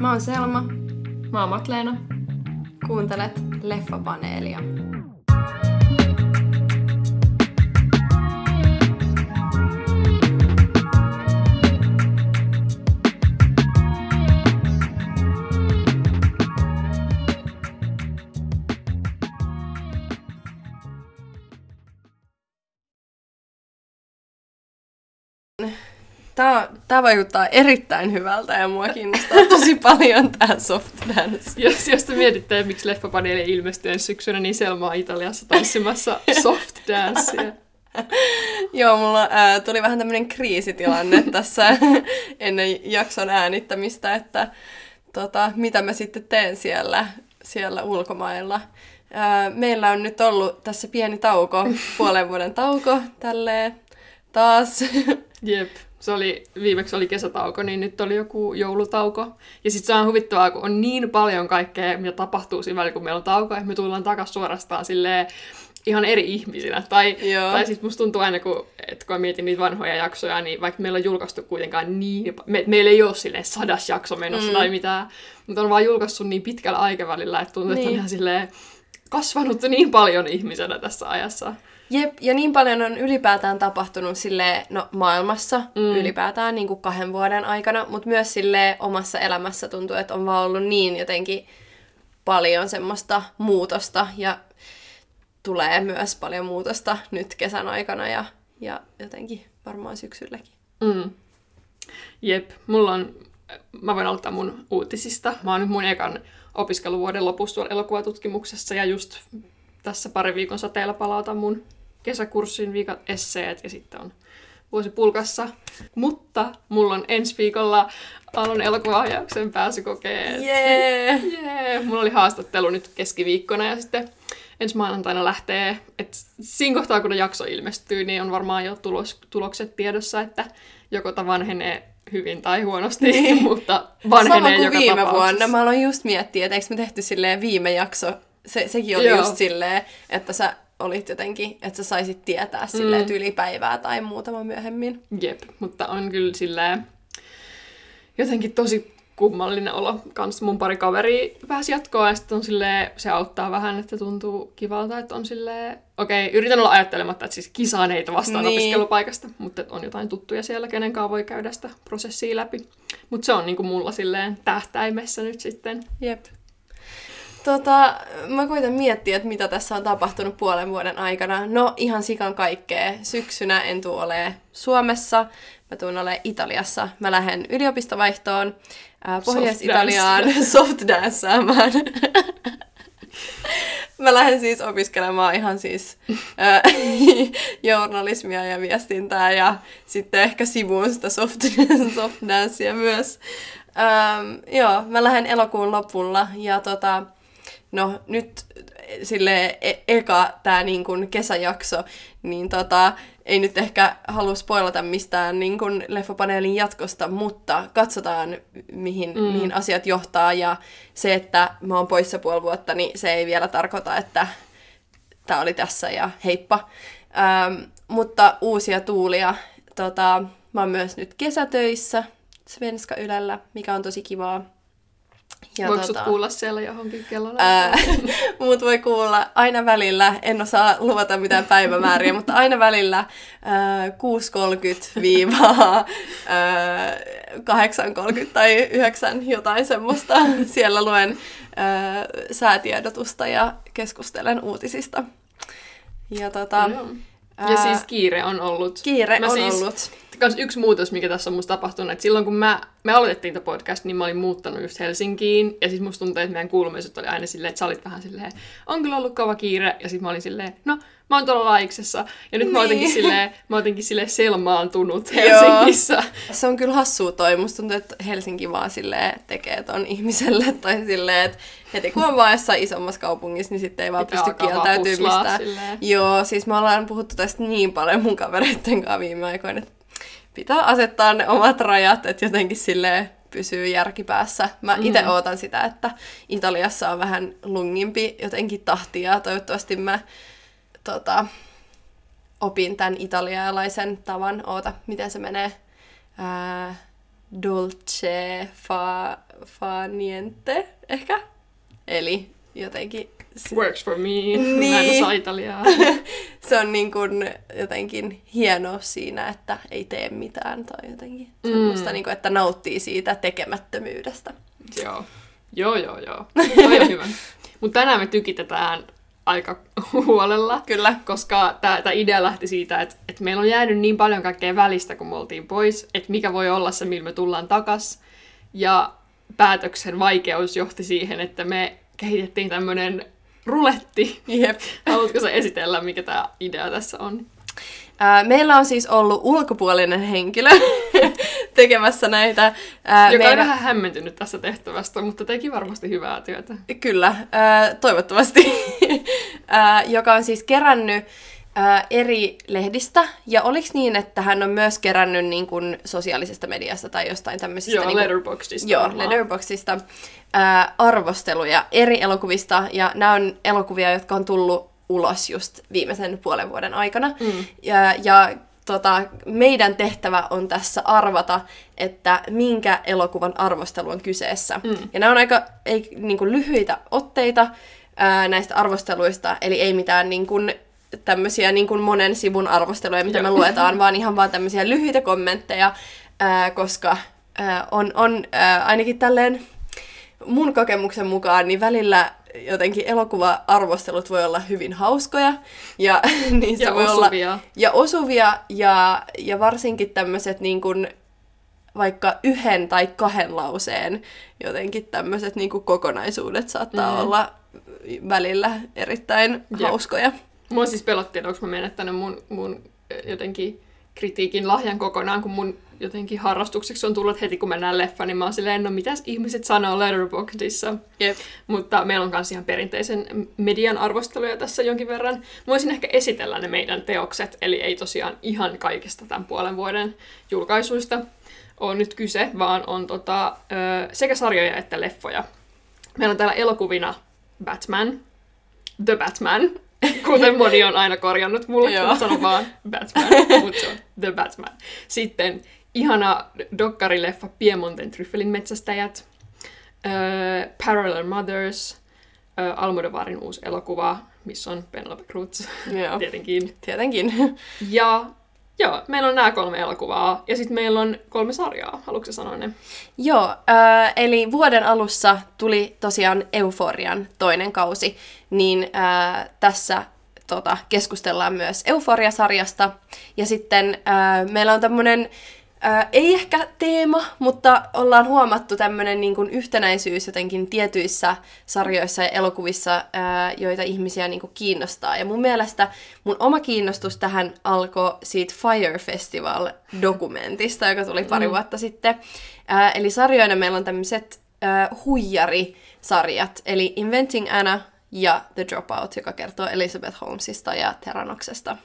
Mä oon Selma. Mä oon Matleena. Kuuntelet Leffapaneelia. Tää, tää vaikuttaa erittäin hyvältä ja mua kiinnostaa tosi paljon tää soft dance. Jos, jos te mietitte, miksi Leffapaneeli ilmestyy ensi syksynä, niin Selma on Italiassa tanssimassa soft dancea. Joo, mulla ää, tuli vähän tämmönen kriisitilanne tässä ennen jakson äänittämistä, että tota, mitä mä sitten teen siellä, siellä ulkomailla. Ää, meillä on nyt ollut tässä pieni tauko, puolen vuoden tauko tälleen taas. Jep, se oli, viimeksi oli kesätauko, niin nyt oli joku joulutauko. Ja sitten se on huvittavaa, kun on niin paljon kaikkea, mitä tapahtuu siinä välillä, kun meillä on tauko, että me tullaan takaisin suorastaan silleen ihan eri ihmisinä. Tai, Joo. tai sitten musta tuntuu aina, kun, että kun mietin niitä vanhoja jaksoja, niin vaikka meillä on julkaistu kuitenkaan niin... Me, meillä ei ole silleen sadas jakso menossa mm. tai mitään, mutta on vaan julkaissut niin pitkällä aikavälillä, että tuntuu, niin. että on Niin. ihan silleen kasvanut niin paljon ihmisenä tässä ajassa. Jep, ja niin paljon on ylipäätään tapahtunut sille no, maailmassa mm. ylipäätään niin kuin kahden vuoden aikana, mutta myös sille omassa elämässä tuntuu, että on vaan ollut niin jotenkin paljon semmoista muutosta ja tulee myös paljon muutosta nyt kesän aikana ja, ja jotenkin varmaan syksylläkin. Mm. Jep, mulla on, mä voin aloittaa mun uutisista. Mä oon nyt mun ekan opiskeluvuoden lopussa tuolla elokuvatutkimuksessa ja just tässä pari viikon sateella palautan mun kesäkurssin viikat esseet ja sitten on vuosi pulkassa. Mutta mulla on ensi viikolla Alon elokuvaohjauksen pääsykokeet. Jee! Jee! Mulla oli haastattelu nyt keskiviikkona ja sitten ensi maanantaina lähtee, että siinä kohtaa kun jakso ilmestyy, niin on varmaan jo tulos, tulokset tiedossa, että joko tämä vanhenee hyvin tai huonosti, niin. mutta vanhenee Sama kuin joka viime tapauksessa. vuonna. Mä aloin just miettiä, että eikö me tehty silleen viime jakso, se, sekin oli Joo. just silleen, että sä olit jotenkin, että sä saisit tietää silleen Mm. tyylipäivää tai muutama myöhemmin. Jep, mutta on kyllä silleen jotenkin tosi kummallinen olo. Kans mun pari kaveri pääsi jatkoon ja sitten on silleen, se auttaa vähän, että tuntuu kivalta, että on silleen, okei, yritän olla ajattelematta, että siis kisaaneita vastaan Niin. opiskelupaikasta, mutta on jotain tuttuja siellä, kenen kanssa voi käydä sitä prosessia läpi. Mutta se on niinku mulla silleen tähtäimessä nyt sitten. Jep. Tota, mä koitan miettiä, että mitä tässä on tapahtunut puolen vuoden aikana. No, ihan sikan kaikkea. Syksynä en tuu ole Suomessa, mä tuun ole Italiassa. Mä lähden yliopistovaihtoon ää, Pohjois-Italiaan soft danceaamaan. Mä lähden siis opiskelemaan ihan siis ää, journalismia ja viestintää ja sitten ehkä sivuun sitä soft, soft dancea myös. Ähm, joo, mä lähden elokuun lopulla ja tota, no nyt sille e- eka tää niin kun kesäjakso, niin tota, ei nyt ehkä halua spoilata mistään niin kun leffapaneelin jatkosta, mutta katsotaan mihin, mm. mihin asiat johtaa ja se, että mä oon poissa puoli vuotta, niin se ei vielä tarkoita, että tää oli tässä ja heippa. Ähm, mutta uusia tuulia. Tota, mä oon myös nyt kesätöissä Svenska Ylellä, mikä on tosi kivaa. Ja Voiko tota... sut kuulla siellä johonkin kellolla? Ää, mut voi kuulla aina välillä, en osaa luvata mitään päivämääriä, mutta aina välillä ää, 6.30-8.30 tai 9 jotain semmoista. Siellä luen ää, säätiedotusta ja keskustelen uutisista. Ja tota, Joo. Ja siis kiire on ollut. kiire Mä on siis- ollut. Kans yksi muutos, mikä tässä on musta tapahtunut, että silloin kun mä, me aloitettiin tätä podcast, niin mä olin muuttanut just Helsinkiin, ja siis musta tuntuu, että meidän kuulumiset oli aina silleen, että sä olit vähän silleen, on kyllä ollut kova kiire, ja sitten mä olin silleen, no, mä oon tuolla laiksessa, ja nyt mä oon jotenkin Niin. silleen, mä oon jotenkin silleen selmaantunut Helsingissä. Se on kyllä hassua toi. Musta tuntuu, että Helsinki vaan silleen tekee ton ihmiselle. Tai silleen, että heti kun on vaan jossain isommassa kaupungissa, niin sitten ei vaan Pitää pysty silleen. Joo, siis me ollaan puhuttu tästä niin paljon mun kavereitten kanssa viime aikoina, että pitää asettaa ne omat rajat, että jotenkin silleen pysyy järki päässä. Mä Mm. itse ootan sitä, että Italiassa on vähän lungimpi jotenkin tahti ja toivottavasti mä tota, opin tämän italialaisen tavan. Oota, miten se menee? Ää, dolce fa, fa niente, ehkä. Eli jotenkin... Works for me. Niin. Mä en osaa italiaa. se on niin kuin jotenkin hieno siinä, että ei tee mitään tai jotenkin Mm. semmoista, niin kuin, että nauttii siitä tekemättömyydestä. joo. Joo, joo, joo. Toi on hyvä. Mutta tänään me tykitetään aika huolella. Kyllä. koska tämä idea lähti siitä, että, että meillä on jäänyt niin paljon kaikkea välistä, kun me oltiin pois, että mikä voi olla se, millä me tullaan takas. Ja päätöksen vaikeus johti siihen, että me kehitettiin tämmöinen ruletti. Jep. Haluatko sä esitellä, mikä tämä idea tässä on? Ää, meillä on siis ollut ulkopuolinen henkilö tekemässä näitä. Ää, Joka on meidän- vähän hämmentynyt tässä tehtävästä, mutta teki varmasti hyvää työtä. Kyllä, ää, toivottavasti. ää, joka on siis kerännyt ää, eri lehdistä. Ja oliko niin, että hän on myös kerännyt niin kuin, sosiaalisesta mediasta tai jostain tämmöisistä... Joo, niin kuin, Letterboxdista. Joo, varmaan. Letterboxdista ää, arvosteluja eri elokuvista. Ja nämä on elokuvia, jotka on tullut ulos just viimeisen puolen vuoden aikana. Mm. Ja, ja tota, meidän tehtävä on tässä arvata, että minkä elokuvan arvostelu on kyseessä. Mm. Ja nämä on aika ei, niin kuin lyhyitä otteita ää, näistä arvosteluista, eli ei mitään niin kuin, tämmöisiä niin kuin monen sivun arvosteluja, mitä me Joo. luetaan, vaan ihan vaan tämmöisiä lyhyitä kommentteja, ää, koska ää, on, on ää, ainakin tälleen mun kokemuksen mukaan, niin välillä jotenkin elokuva-arvostelut voi olla hyvin hauskoja, ja niissä Ja voi osuvia. olla ja osuvia, ja, ja varsinkin tämmöiset niin kuin, vaikka yhden tai kahden lauseen jotenkin tämmöiset niin kuin kokonaisuudet saattaa mm. olla välillä erittäin Jep. hauskoja. Mua siis pelotti, että onko mä menettänyt mun, mun jotenkin kritiikin lahjan kokonaan, kun mun jotenkin harrastukseksi on tullut heti, kun mennään leffaan, niin mä oon silleen, no mitäs ihmiset sanoo Letterboxdissa. Jep. Mutta meillä on myös ihan perinteisen median arvosteluja tässä jonkin verran. Mä voisin ehkä esitellä ne meidän teokset, eli ei tosiaan ihan kaikesta tämän puolen vuoden julkaisuista on nyt kyse, vaan on tota, sekä sarjoja että leffoja. Meillä on täällä elokuvina Batman, The Batman, kuten moni on aina korjannut mulle, kun sanon vaan Batman, mutta se on The Batman. Sitten ihana dokkarileffa Piemonten tryffelin metsästäjät, äh, Parallel Mothers, äh, Almodovarin uusi elokuva, missä on Penelope Cruz, tietenkin. Tietenkin. Ja joo, meillä on nämä kolme elokuvaa, ja sitten meillä on kolme sarjaa. Haluatko sanoa ne? Joo, äh, eli vuoden alussa tuli tosiaan Euforian toinen kausi, niin äh, tässä tota, keskustellaan myös Euforia-sarjasta. Ja sitten äh, meillä on tämmöinen, äh, ei ehkä teema, mutta ollaan huomattu tämmöinen niin kuin yhtenäisyys jotenkin tietyissä sarjoissa ja elokuvissa, äh, joita ihmisiä niin kuin kiinnostaa. Ja mun mielestä mun oma kiinnostus tähän alkoi siitä Fire Festival-dokumentista, joka tuli pari vuotta sitten. Äh, eli sarjoina meillä on tämmöiset äh, huijarisarjat, eli Inventing Anna ja The Dropout, joka kertoo Elizabeth Holmesista ja Terranoksesta.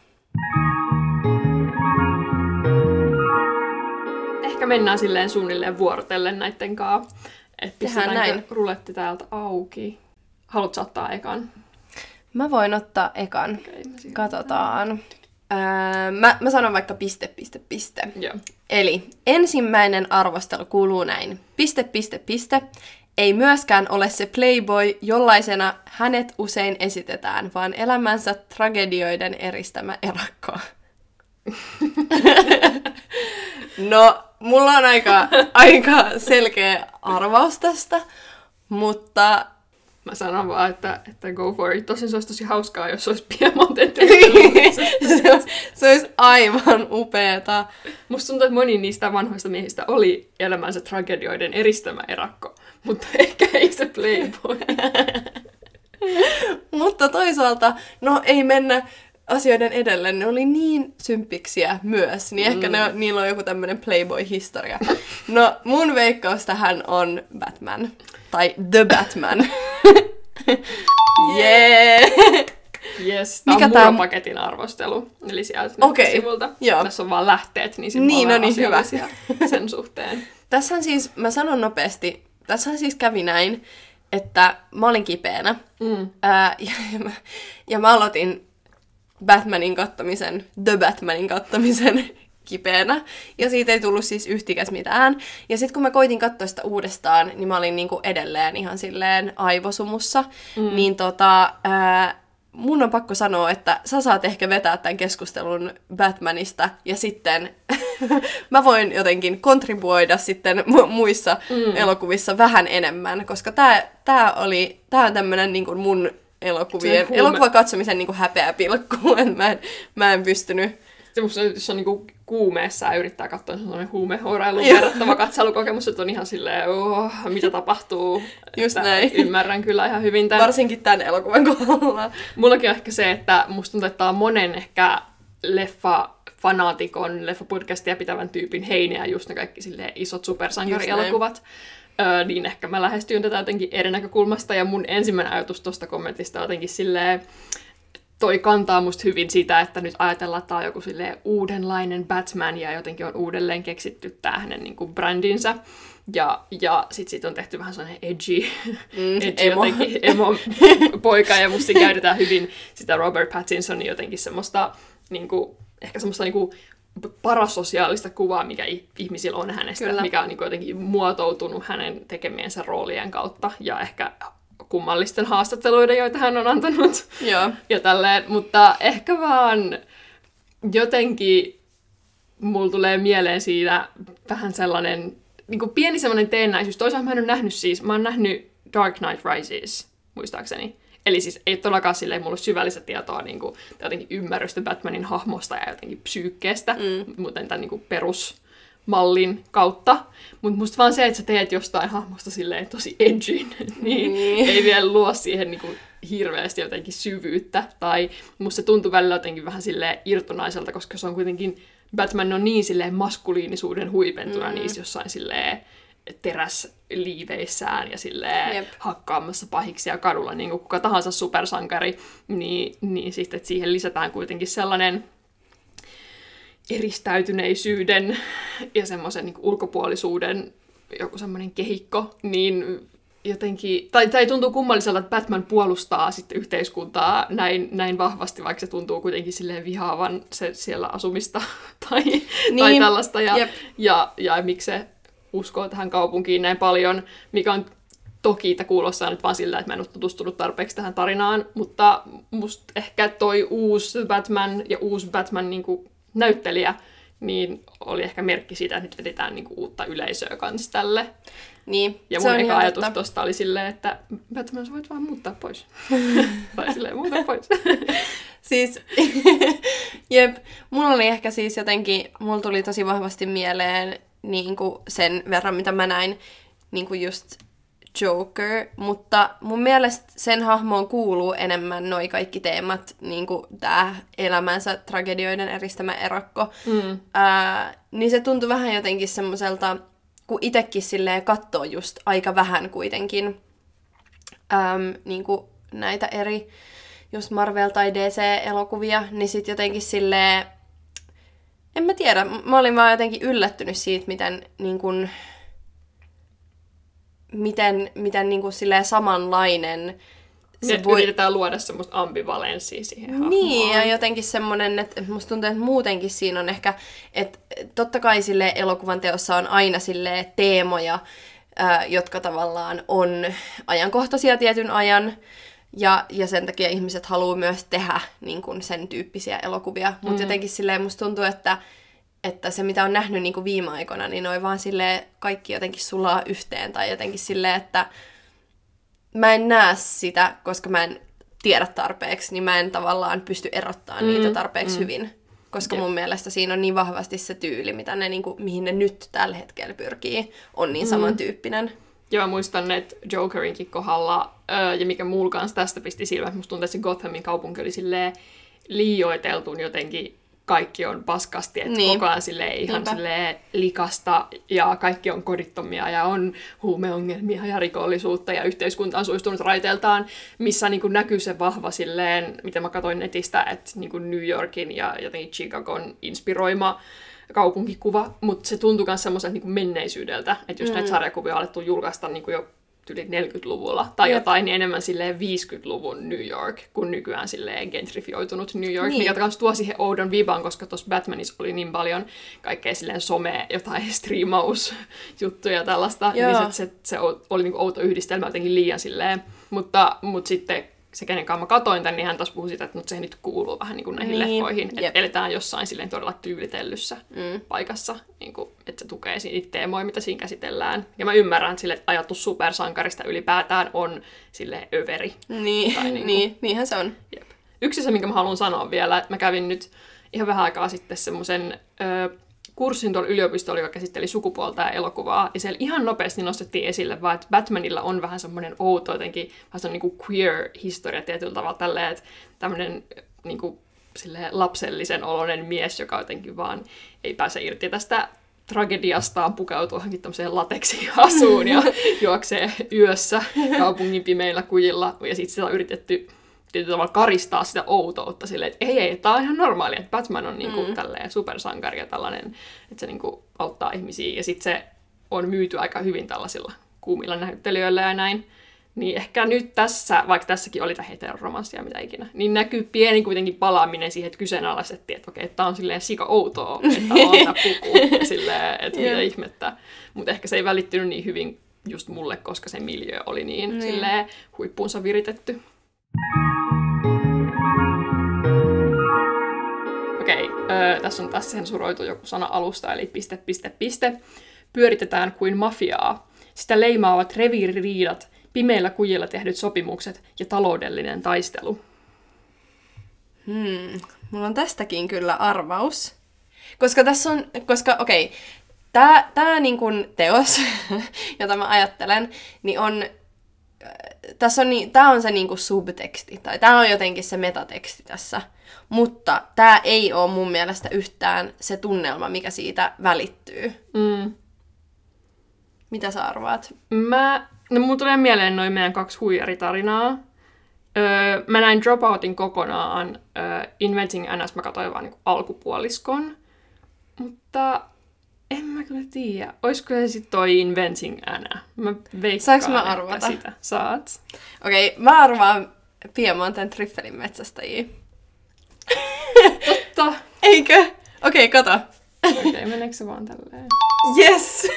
Ehkä mennään silleen suunnilleen vuorotellen näitten kanssa. Että pistetäänkö näin. ruletti täältä auki. Haluatko ottaa ekan? Mä voin ottaa ekan. Siihen- Katsotaan. Öö, mä, mä sanon vaikka piste, piste, piste. Joo. Eli ensimmäinen arvostelu kuuluu näin. Piste, piste, piste. Ei myöskään ole se playboy, jollaisena hänet usein esitetään, vaan elämänsä tragedioiden eristämä erakko. no, mulla on aika, aika selkeä arvaus tästä, mutta Mä sanon vaan, että, että go for it. Tosin se olisi tosi hauskaa, jos se olisi Piemonten se, olisi, se olisi aivan upeeta. Musta tuntuu, että moni niistä vanhoista miehistä oli elämänsä tragedioiden eristämä erakko, mutta ehkä ei se playboy. Mutta toisaalta, no ei mennä asioiden edelle, ne oli niin sympiksiä myös, niin ehkä ne, on- niillä on joku tämmöinen Playboy-historia. No mun veikkaus tähän on Batman. Tai The Batman. Jee! Yes, tämä Mikä on tää- muropaketin arvostelu. Eli sieltä Okei, sivulta. joo. Tässä on vaan lähteet, niin siinä Niin, no niin, hyvä. sen suhteen. Tässähän siis, mä sanon nopeasti, tässähän siis kävi näin, että mä olin kipeänä. Mm. Ää, ja, ja, mä, ja mä aloitin Batmanin kattamisen, The Batmanin kattamisen kipeänä. Ja siitä ei tullut siis yhtikäs mitään. Ja sitten kun mä koitin katsoa sitä uudestaan, niin mä olin niinku edelleen ihan silleen aivosumussa. Mm. Niin tota, ää, mun on pakko sanoa, että sä saat ehkä vetää tämän keskustelun Batmanista ja sitten mä voin jotenkin kontribuoida sitten mu- muissa mm. elokuvissa vähän enemmän, koska tää, tää, oli, tää on tämmönen niin kuin mun elokuvien, elokuvakatsomisen niin kuin häpeä pilkku, että mä en, mä en pystynyt se musta, jos on niinku kuumeessa ja yrittää katsoa, niin se on sellainen huumehorailuun verrattava katselukokemus, että on ihan silleen, oh, mitä tapahtuu. Just että näin. Ymmärrän kyllä ihan hyvin tämän. Varsinkin tämän elokuvan kohdalla. Mullakin on ehkä se, että musta tuntuu, että tämä on monen ehkä leffa fanaatikon, leffapodcastia pitävän tyypin heineä, just ne kaikki silleen isot supersankarielokuvat. Öö, niin ehkä mä lähestyin tätä jotenkin eri näkökulmasta, ja mun ensimmäinen ajatus tuosta kommentista jotenkin silleen, toi kantaa musta hyvin sitä, että nyt ajatellaan, että tämä on joku uudenlainen Batman ja jotenkin on uudelleen keksitty tämä hänen niin kuin brändinsä. Ja, ja sitten siitä on tehty vähän sellainen edgy, mm, edgy emo. Jotenkin, emo poika ja musta käytetään hyvin sitä Robert Pattinsonin jotenkin semmoista niin kuin, ehkä semmoista niin kuin, parasosiaalista kuvaa, mikä ihmisillä on hänestä, Kyllä. mikä on niin jotenkin muotoutunut hänen tekemiensä roolien kautta ja ehkä kummallisten haastatteluiden, joita hän on antanut. Joo. ja tälleen, mutta ehkä vaan jotenkin mulla tulee mieleen siinä vähän sellainen niin kuin pieni sellainen teennäisyys. Toisaalta mä en ole nähnyt siis, mä oon nähnyt Dark Knight Rises, muistaakseni. Eli siis ei todellakaan silleen mulla syvällistä tietoa niin kuin, jotenkin ymmärrystä Batmanin hahmosta ja jotenkin psyykkeestä, mm. muuten tämän niin kuin perus mallin kautta. Mutta musta vaan se, että sä teet jostain hahmosta silleen tosi edgy, niin, niin ei vielä luo siihen niinku hirveästi jotenkin syvyyttä. Tai musta se tuntuu välillä jotenkin vähän silleen irtonaiselta, koska se on kuitenkin, Batman on niin silleen maskuliinisuuden huipentuna mm. niissä jossain silleen teräsliiveissään ja silleen Jep. hakkaamassa pahiksia kadulla, niin kuin kuka tahansa supersankari, niin, niin sitten että siihen lisätään kuitenkin sellainen eristäytyneisyyden ja semmoisen niin ulkopuolisuuden joku semmoinen kehikko, niin jotenkin, tai, tai tuntuu kummalliselta, että Batman puolustaa sitten yhteiskuntaa näin, näin vahvasti, vaikka se tuntuu kuitenkin silleen vihaavan se siellä asumista tai, niin, tai tällaista, ja, ja, ja, ja miksi se uskoo tähän kaupunkiin näin paljon, mikä on toki että kuulostaa nyt vaan sillä, että mä en ole tutustunut tarpeeksi tähän tarinaan, mutta musta ehkä toi uusi Batman ja uusi Batman niin kuin näyttelijä, niin oli ehkä merkki siitä, että nyt vedetään niinku uutta yleisöä kanssa tälle. Niin, ja mun eka ajatus tosta oli silleen, että Batman, sä voit vaan muuttaa pois. tai silleen, muuttaa pois. siis, jep, mulla oli ehkä siis jotenkin, mulla tuli tosi vahvasti mieleen niin kuin sen verran, mitä mä näin niin kuin just Joker, mutta mun mielestä sen hahmoon kuuluu enemmän noi kaikki teemat, niin kuin tämä elämänsä tragedioiden eristämä erakko. Mm. Ää, niin se tuntui vähän jotenkin semmoiselta, kun itekin silleen katsoo just aika vähän kuitenkin äm, niin kuin näitä eri just Marvel- tai DC-elokuvia, niin sitten jotenkin silleen, en mä tiedä, mä olin vaan jotenkin yllättynyt siitä, miten niin kuin, miten, miten niin kuin samanlainen se voi... yritetään luoda semmoista ambivalenssia siihen hahmoon. Niin, ja jotenkin semmoinen, että musta tuntuu, että muutenkin siinä on ehkä, että totta kai sille elokuvan teossa on aina sille teemoja, jotka tavallaan on ajankohtaisia tietyn ajan, ja, ja sen takia ihmiset haluaa myös tehdä niin kuin sen tyyppisiä elokuvia. Mutta mm. jotenkin silleen musta tuntuu, että että se mitä on nähnyt niin kuin viime aikoina, niin noin vaan sille kaikki jotenkin sulaa yhteen tai jotenkin silleen, että mä en näe sitä, koska mä en tiedä tarpeeksi, niin mä en tavallaan pysty erottamaan mm, niitä tarpeeksi mm. hyvin. Koska mun mielestä siinä on niin vahvasti se tyyli, mitä ne, niin kuin, mihin ne nyt tällä hetkellä pyrkii, on niin mm. samantyyppinen. Joo, mä muistan, että Jokerinkin kohdalla, öö, ja mikä mulla kanssa tästä pisti silmään, että musta tuntuu, että se Gothamin kaupunki oli silleen liioiteltuun jotenkin kaikki on paskasti, että niin. koko ajan silleen, ihan silleen likasta ja kaikki on kodittomia ja on huumeongelmia ja rikollisuutta ja yhteiskunta on suistunut raiteeltaan, missä niin kuin näkyy se vahva silleen, mitä mä katsoin netistä, että niin kuin New Yorkin ja jotenkin Chicagon inspiroima kaupunkikuva, mutta se tuntuu myös semmoiselta niin menneisyydeltä, että just mm. näitä sarjakuvia on alettu julkaista niin kuin jo yli 40-luvulla, tai Jep. jotain niin enemmän silleen 50-luvun New York, kuin nykyään silleen gentrifioitunut New York, Niin. mikä tuo siihen oudon viban, koska tuossa Batmanissa oli niin paljon kaikkea silleen some, jotain striimausjuttuja ja tällaista, Joo. niin se, se, se oli niinku outo yhdistelmä jotenkin liian silleen, mutta, mutta sitten se, kenen kanssa mä katoin tämän, niin hän taas puhui sitä, että no, se nyt kuuluu vähän niin kuin näihin Niin, leffoihin, että eletään jossain silleen todella tyylitellyssä Mm. paikassa, niin kuin, että se tukee niitä teemoja, mitä siinä käsitellään. Ja mä ymmärrän, että, sille, että ajatus supersankarista ylipäätään on sille överi. Niin, Tai niinku- niin, niinhän se on. Jep. Yksi se, minkä mä haluan sanoa vielä, että mä kävin nyt ihan vähän aikaa sitten semmoisen ö, kurssin tuolla yliopistolla, joka käsitteli sukupuolta ja elokuvaa, ja siellä ihan nopeasti nostettiin esille vaan, että Batmanilla on vähän semmoinen outo jotenkin, vähän semmoinen niin queer-historia tietyllä tavalla tälleen, että tämmöinen niin kuin, lapsellisen oloinen mies, joka jotenkin vaan ei pääse irti tästä tragediastaan pukeutuu johonkin tämmöiseen lateksiin asuun ja juoksee yössä kaupungin pimeillä kujilla. Ja sitten sitä on yritetty tietyllä tavalla karistaa sitä outoutta silleen, että ei, ei, tää on ihan normaali, että Batman on niinku mm. tälleen supersankari ja tällainen, että se niinku auttaa ihmisiä. Ja sitten se on myyty aika hyvin tällaisilla kuumilla näyttelijöillä ja näin. Niin ehkä nyt tässä, vaikka tässäkin oli tämä heteroromanssia mitä ikinä, niin näkyy pieni kuitenkin palaaminen siihen, että kyseenalaistettiin, että okei, tämä on silleen sika outoa, että on tämä puku, silleen, että mitä ihmettä. Mutta ehkä se ei välittynyt niin hyvin just mulle, koska se miljö oli niin, Niin. silleen huippuunsa viritetty. Okei, öö, tässä on taas sensuroitu joku sana alusta, eli piste, piste, piste. Pyöritetään kuin mafiaa. Sitä leimaavat reviiririidat, pimeillä kujilla tehdyt sopimukset ja taloudellinen taistelu. Hmm. Mulla on tästäkin kyllä arvaus. Koska tässä on, koska okei, okay, tää niin teos, jota mä ajattelen, niin on, tässä on, niin, tää on se niin kuin subteksti, tai tää on jotenkin se metateksti tässä. Mutta tää ei ole mun mielestä yhtään se tunnelma, mikä siitä välittyy. Mm. Mitä sä arvaat? Mä, no mulla tulee mieleen noin meidän kaksi huijaritarinaa. Öö, mä näin Dropoutin kokonaan. Öö, Inventing NS mä katsoin vaan niinku alkupuoliskon. Mutta en mä kyllä tiedä. Olisiko se sitten toi Inventing Anna? Mä veikkaan Saanko mä arvata? sitä. Saat. Okei, okay, mä arvaan Piemonten tryffelin metsästäjiä. Totta. Eikö? Okei, okay, kato. Okei, okay, meneekö se vaan tälleen? Yes!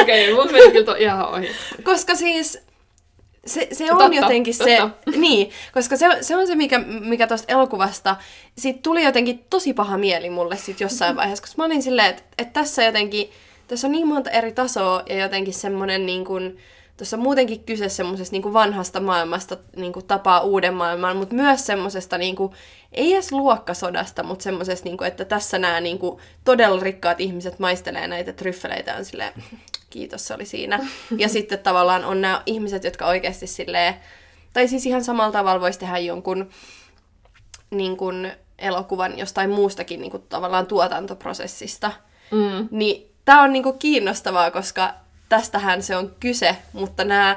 Okei, okay, mun meni kyllä to ihan ohi. Koska siis se, se on Totta, jotenkin se, totta. niin, koska se, se on se, mikä, mikä tuosta elokuvasta, siitä tuli jotenkin tosi paha mieli mulle sit jossain vaiheessa, koska mä olin silleen, että, että tässä jotenkin, tässä on niin monta eri tasoa ja jotenkin semmoinen niin kuin, tuossa muutenkin kyse semmoisesta niin vanhasta maailmasta niin kuin tapaa uuden maailman, mutta myös semmoisesta, niin kuin, ei edes luokkasodasta, mutta semmoisesta, niin kuin, että tässä nämä niin kuin, todella rikkaat ihmiset maistelee näitä tryffeleitä on silleen, kiitos, se oli siinä. Ja sitten tavallaan on nämä ihmiset, jotka oikeasti silleen, tai siis ihan samalla tavalla voisi tehdä jonkun niin kuin, elokuvan jostain muustakin niin kuin, tavallaan tuotantoprosessista. Mm. Niin tämä on niin kuin, kiinnostavaa, koska tästähän se on kyse, mutta nämä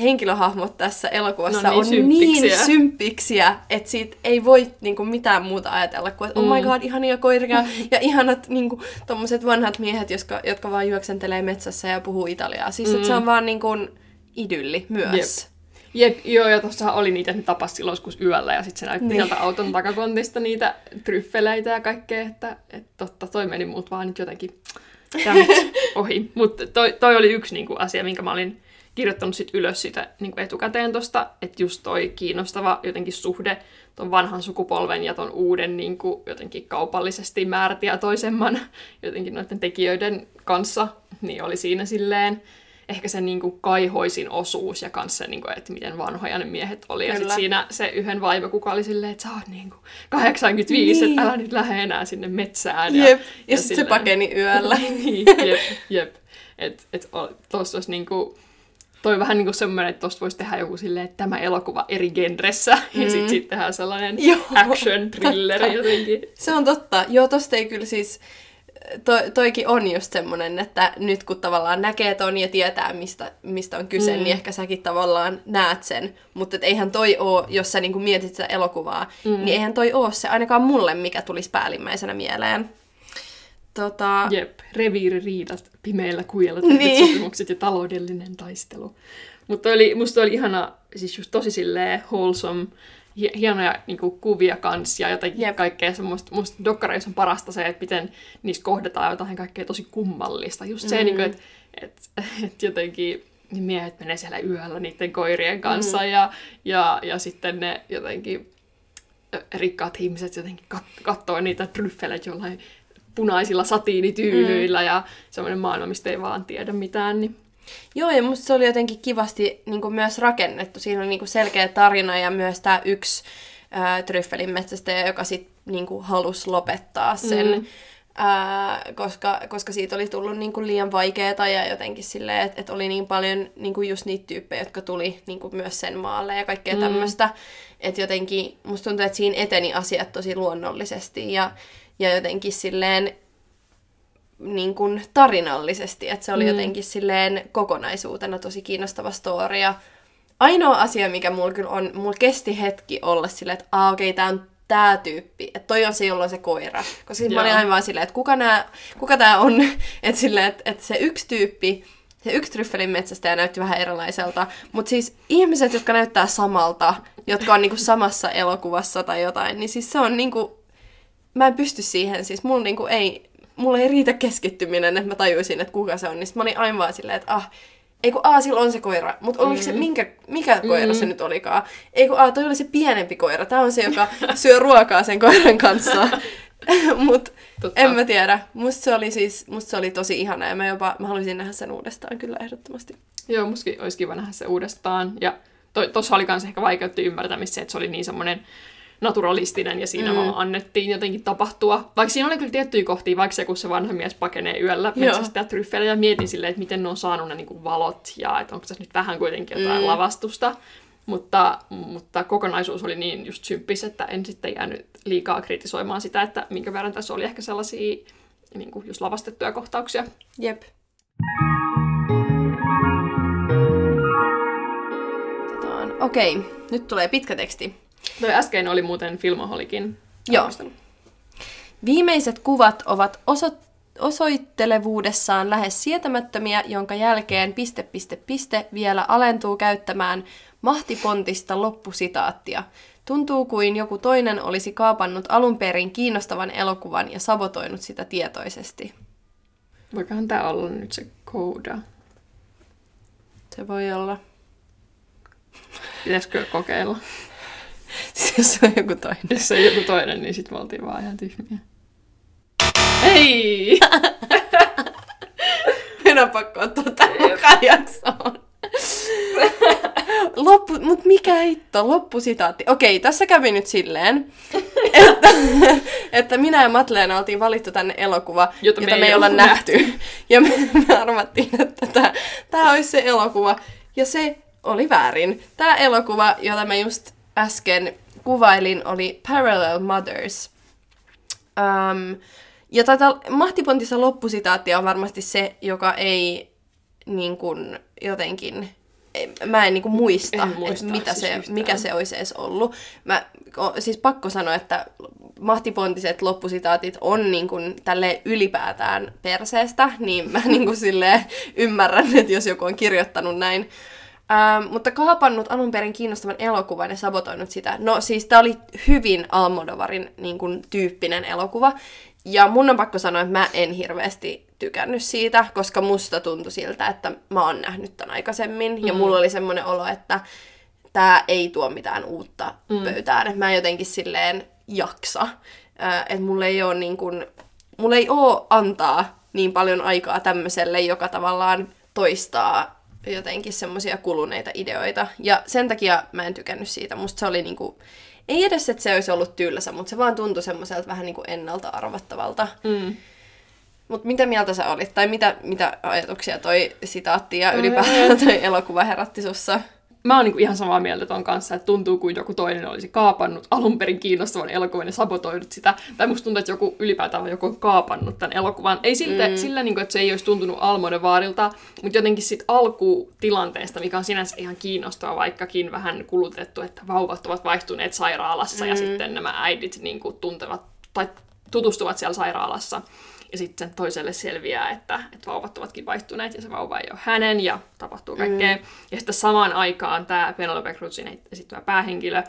henkilöhahmot tässä elokuvassa No niin on symppiksiä. niin symppiksiä, että siitä ei voi niin kuin, mitään muuta ajatella kuin, että oh my Mm. god, ihania koiria ja ihanat niin kuin, tommoset vanhat miehet, jotka, jotka vaan juoksentelee metsässä ja puhuu italiaa. Siis mm. että se on vaan niin kuin, idylli myös. Jep, joo, ja tuossahan oli niitä, että ne tapas silloin joskus yöllä, ja sitten se näytti Niin. sieltä auton takakontista niitä tryffeleitä ja kaikkea, että, että totta, toi meni muut vaan nyt jotenkin dammit, ohi. Mutta toi, toi oli yksi niinku, asia, minkä mä olin kirjoittanut sit ylös sitä niinku etukäteen tosta, että just toi kiinnostava jotenkin suhde ton vanhan sukupolven ja ton uuden niinku, jotenkin kaupallisesti määrätietoisemman jotenkin noiden tekijöiden kanssa, niin oli siinä silleen ehkä se niinku kaihoisin osuus ja kanssa se, niinku, että miten vanhoja ne miehet oli. Ja Kyllä. sitten siinä se yhden vaimo, kuka oli silleen, että sä oot niinku 85, Niin. että älä nyt lähde enää sinne metsään. Jep. Ja, ja sitten se pakeni yöllä. niin, jep, jep. Et, et, tuossa olisi niinku, toi vähän niinku semmoinen, että tosta voisi tehdä joku silleen, että tämä elokuva eri genressä, mm. ja sitten sit tehdään sellainen Joo. action thriller jotenkin. Se on totta. Joo, tosta ei kyllä siis... To, toikin on just semmonen, että nyt kun tavallaan näkee ton ja tietää, mistä, mistä on kyse, Mm. niin ehkä säkin tavallaan näet sen. Mutta et eihän toi oo, jos sä niinku mietit sitä elokuvaa, Mm. niin eihän toi oo se ainakaan mulle, mikä tulisi päällimmäisenä mieleen. Tota, Jep, reviiririidat, pimeillä kujilla Niin. sopimukset ja taloudellinen taistelu. Mutta oli, musta oli ihana, siis just tosi silleen wholesome, hienoja niin kuin, kuvia kans ja jotenkin. Jep. kaikkea semmoista. Musta dokkareissa on parasta se, että miten niissä kohdataan jotain kaikkea tosi kummallista. Just se, Mm. mm. niin kuin, että et, et jotenkin ne miehet menee siellä yöllä niiden koirien kanssa mm. ja, ja, ja sitten ne jotenkin rikkaat ihmiset jotenkin kat- katsoo niitä tryffeleitä jollain punaisilla satiinityynyillä mm. ja semmoinen maailma, mistä ei vaan tiedä mitään. Niin. Joo, ja musta se oli jotenkin kivasti niin kuin myös rakennettu. Siinä oli niin kuin selkeä tarina ja myös tämä yksi ää, tryffelin metsästäjä, joka sitten niin kuin halusi lopettaa sen, mm. Ää, koska, koska siitä oli tullut niin kuin liian vaikeaa ja jotenkin silleen, että et oli niin paljon niin kuin just niitä tyyppejä, jotka tuli niin kuin myös sen maalle ja kaikkea. Mm. tämmöistä. Että jotenkin musta tuntuu, että siinä eteni asiat tosi luonnollisesti ja, ja jotenkin silleen niin kuin tarinallisesti, että se oli mm. Jotenkin silleen kokonaisuutena tosi kiinnostava story. Ja ainoa asia, mikä mulla kyllä on, mulla kesti hetki olla silleen, että aa okei, okay, tää on tää tyyppi, että toi on se, jolla on se koira. Koska mä olin aivan silleen, että kuka, nää, kuka tää on, että silleen, että, että se yksi tyyppi, se yksi tryffelin metsästäjä näytti vähän erilaiselta, mutta siis ihmiset, jotka näyttää samalta, jotka on niinku samassa elokuvassa tai jotain, niin siis se on niinku, mä en pysty siihen, siis mulla niinku ei, mulla ei riitä keskittyminen, että mä tajuisin, että kuka se on, niin mä olin aivan vaan silleen, että ah, ei kun A, sillä on se koira, mutta oliko se, minkä, mikä koira se nyt olikaan? Ei kun A, toi oli se pienempi koira, tää on se, joka syö ruokaa sen koiran kanssa. Mut Totta. en mä tiedä, musta se oli siis, musta se oli tosi ihana ja mä jopa, mä haluaisin nähdä sen uudestaan kyllä ehdottomasti. Joo, muskin olisi kiva nähdä se uudestaan. Ja to, tossa oli myös ehkä vaikeutti ymmärtämistä se, että se oli niin semmoinen naturalistinen ja siinä Mm. vaan annettiin jotenkin tapahtua. Vaikka siinä oli kyllä tiettyjä kohtia, vaikka se kun se vanha mies pakenee yöllä Joo. metsästä tryffeillä ja mietin silleen, että miten ne on saanut ne niinku valot ja että onko tässä nyt vähän kuitenkin jotain Mm. lavastusta. Mutta, mutta kokonaisuus oli niin just symppis, että en sitten jäänyt liikaa kritisoimaan sitä, että minkä verran tässä oli ehkä sellaisia niin kuin just lavastettuja kohtauksia. Jep. Okei, nyt tulee pitkä teksti. Toi äskeinen oli muuten Filmoholikin Joo. Viimeiset kuvat ovat oso- osoittelevuudessaan lähes sietämättömiä, jonka jälkeen piste, piste, piste vielä alentuu käyttämään mahtipontista loppusitaattia. Tuntuu kuin joku toinen olisi kaapannut alun perin kiinnostavan elokuvan ja sabotoinut sitä tietoisesti. Voikohan tää olla nyt se kooda? Se voi olla. Pitäisikö kokeilla? Siis se on joku toinen. Jos se ei joku toinen, niin sit me oltiin vaan ihan tyhmiä. Ei! Meidän on pakko ottaa tämän mukaan jaksoon. Loppu, mut mikä hitto, loppusitaatti. Okei, tässä kävi nyt silleen, että, että minä ja Matleena oltiin valittu tänne elokuva, jota, jota me ei olla nähty. Ja me, me arvattiin, että tämä, tämä olisi se elokuva. Ja se oli väärin. Tämä elokuva, jota mä just äsken kuvailin, oli Parallel Mothers. Um, ja tätä Mahtipontissa loppusitaattia on varmasti se, joka ei niin kuin, jotenkin mä en niinku muista, En että muista mitä siis se, yhtään. mikä se olisi edes ollut. Mä, o, siis pakko sanoa, että mahtipontiset loppusitaatit on niinku tälle ylipäätään perseestä, niin mä niinku silleen ymmärrän, että jos joku on kirjoittanut näin. Ähm, mutta kaapannut alun perin kiinnostavan elokuvan ja sabotoinut sitä. No siis tää oli hyvin Almodovarin niin kuin, tyyppinen elokuva. Ja mun on pakko sanoa, että mä en hirveästi tykännyt siitä, koska musta tuntui siltä, että mä oon nähnyt tämän aikaisemmin. Mm. Ja mulla oli semmoinen olo, että tämä ei tuo mitään uutta mm. pöytään. Että mä en jotenkin silleen jaksa. Että mulla ei ole niin kuin, mulla ei oo antaa niin paljon aikaa tämmöiselle, joka tavallaan toistaa jotenkin semmoisia kuluneita ideoita. Ja sen takia mä en tykännyt siitä. Musta se oli niinku, ei edes, että se olisi ollut tylsä, mutta se vaan tuntui semmoiselta vähän niinku ennalta arvattavalta. Mm. Mutta mitä mieltä sä olit? Tai mitä, mitä ajatuksia toi sitaatti ja ylipäätään toi elokuva herätti sussa? Mä oon niinku ihan samaa mieltä ton kanssa, että tuntuu kuin joku toinen olisi kaapannut alun perin kiinnostavan elokuvan ja sabotoinut sitä. Tai musta tuntuu, että joku ylipäätään joku on kaapannut tämän elokuvan. Ei siltä, mm. sillä niinku, että se ei olisi tuntunut Almodovaarilta, mutta jotenkin sit alkutilanteesta, mikä on sinänsä ihan kiinnostava, vaikkakin vähän kulutettu, että vauvat ovat vaihtuneet sairaalassa mm. ja sitten nämä äidit niinku tuntevat tai tutustuvat siellä sairaalassa. Ja sitten sen toiselle selviää, että, että vauvat ovatkin vaihtuneet ja se vauva ei ole hänen ja tapahtuu kaikkea. Mm. Ja sitten samaan aikaan tämä Penelope Cruzin esittävä päähenkilö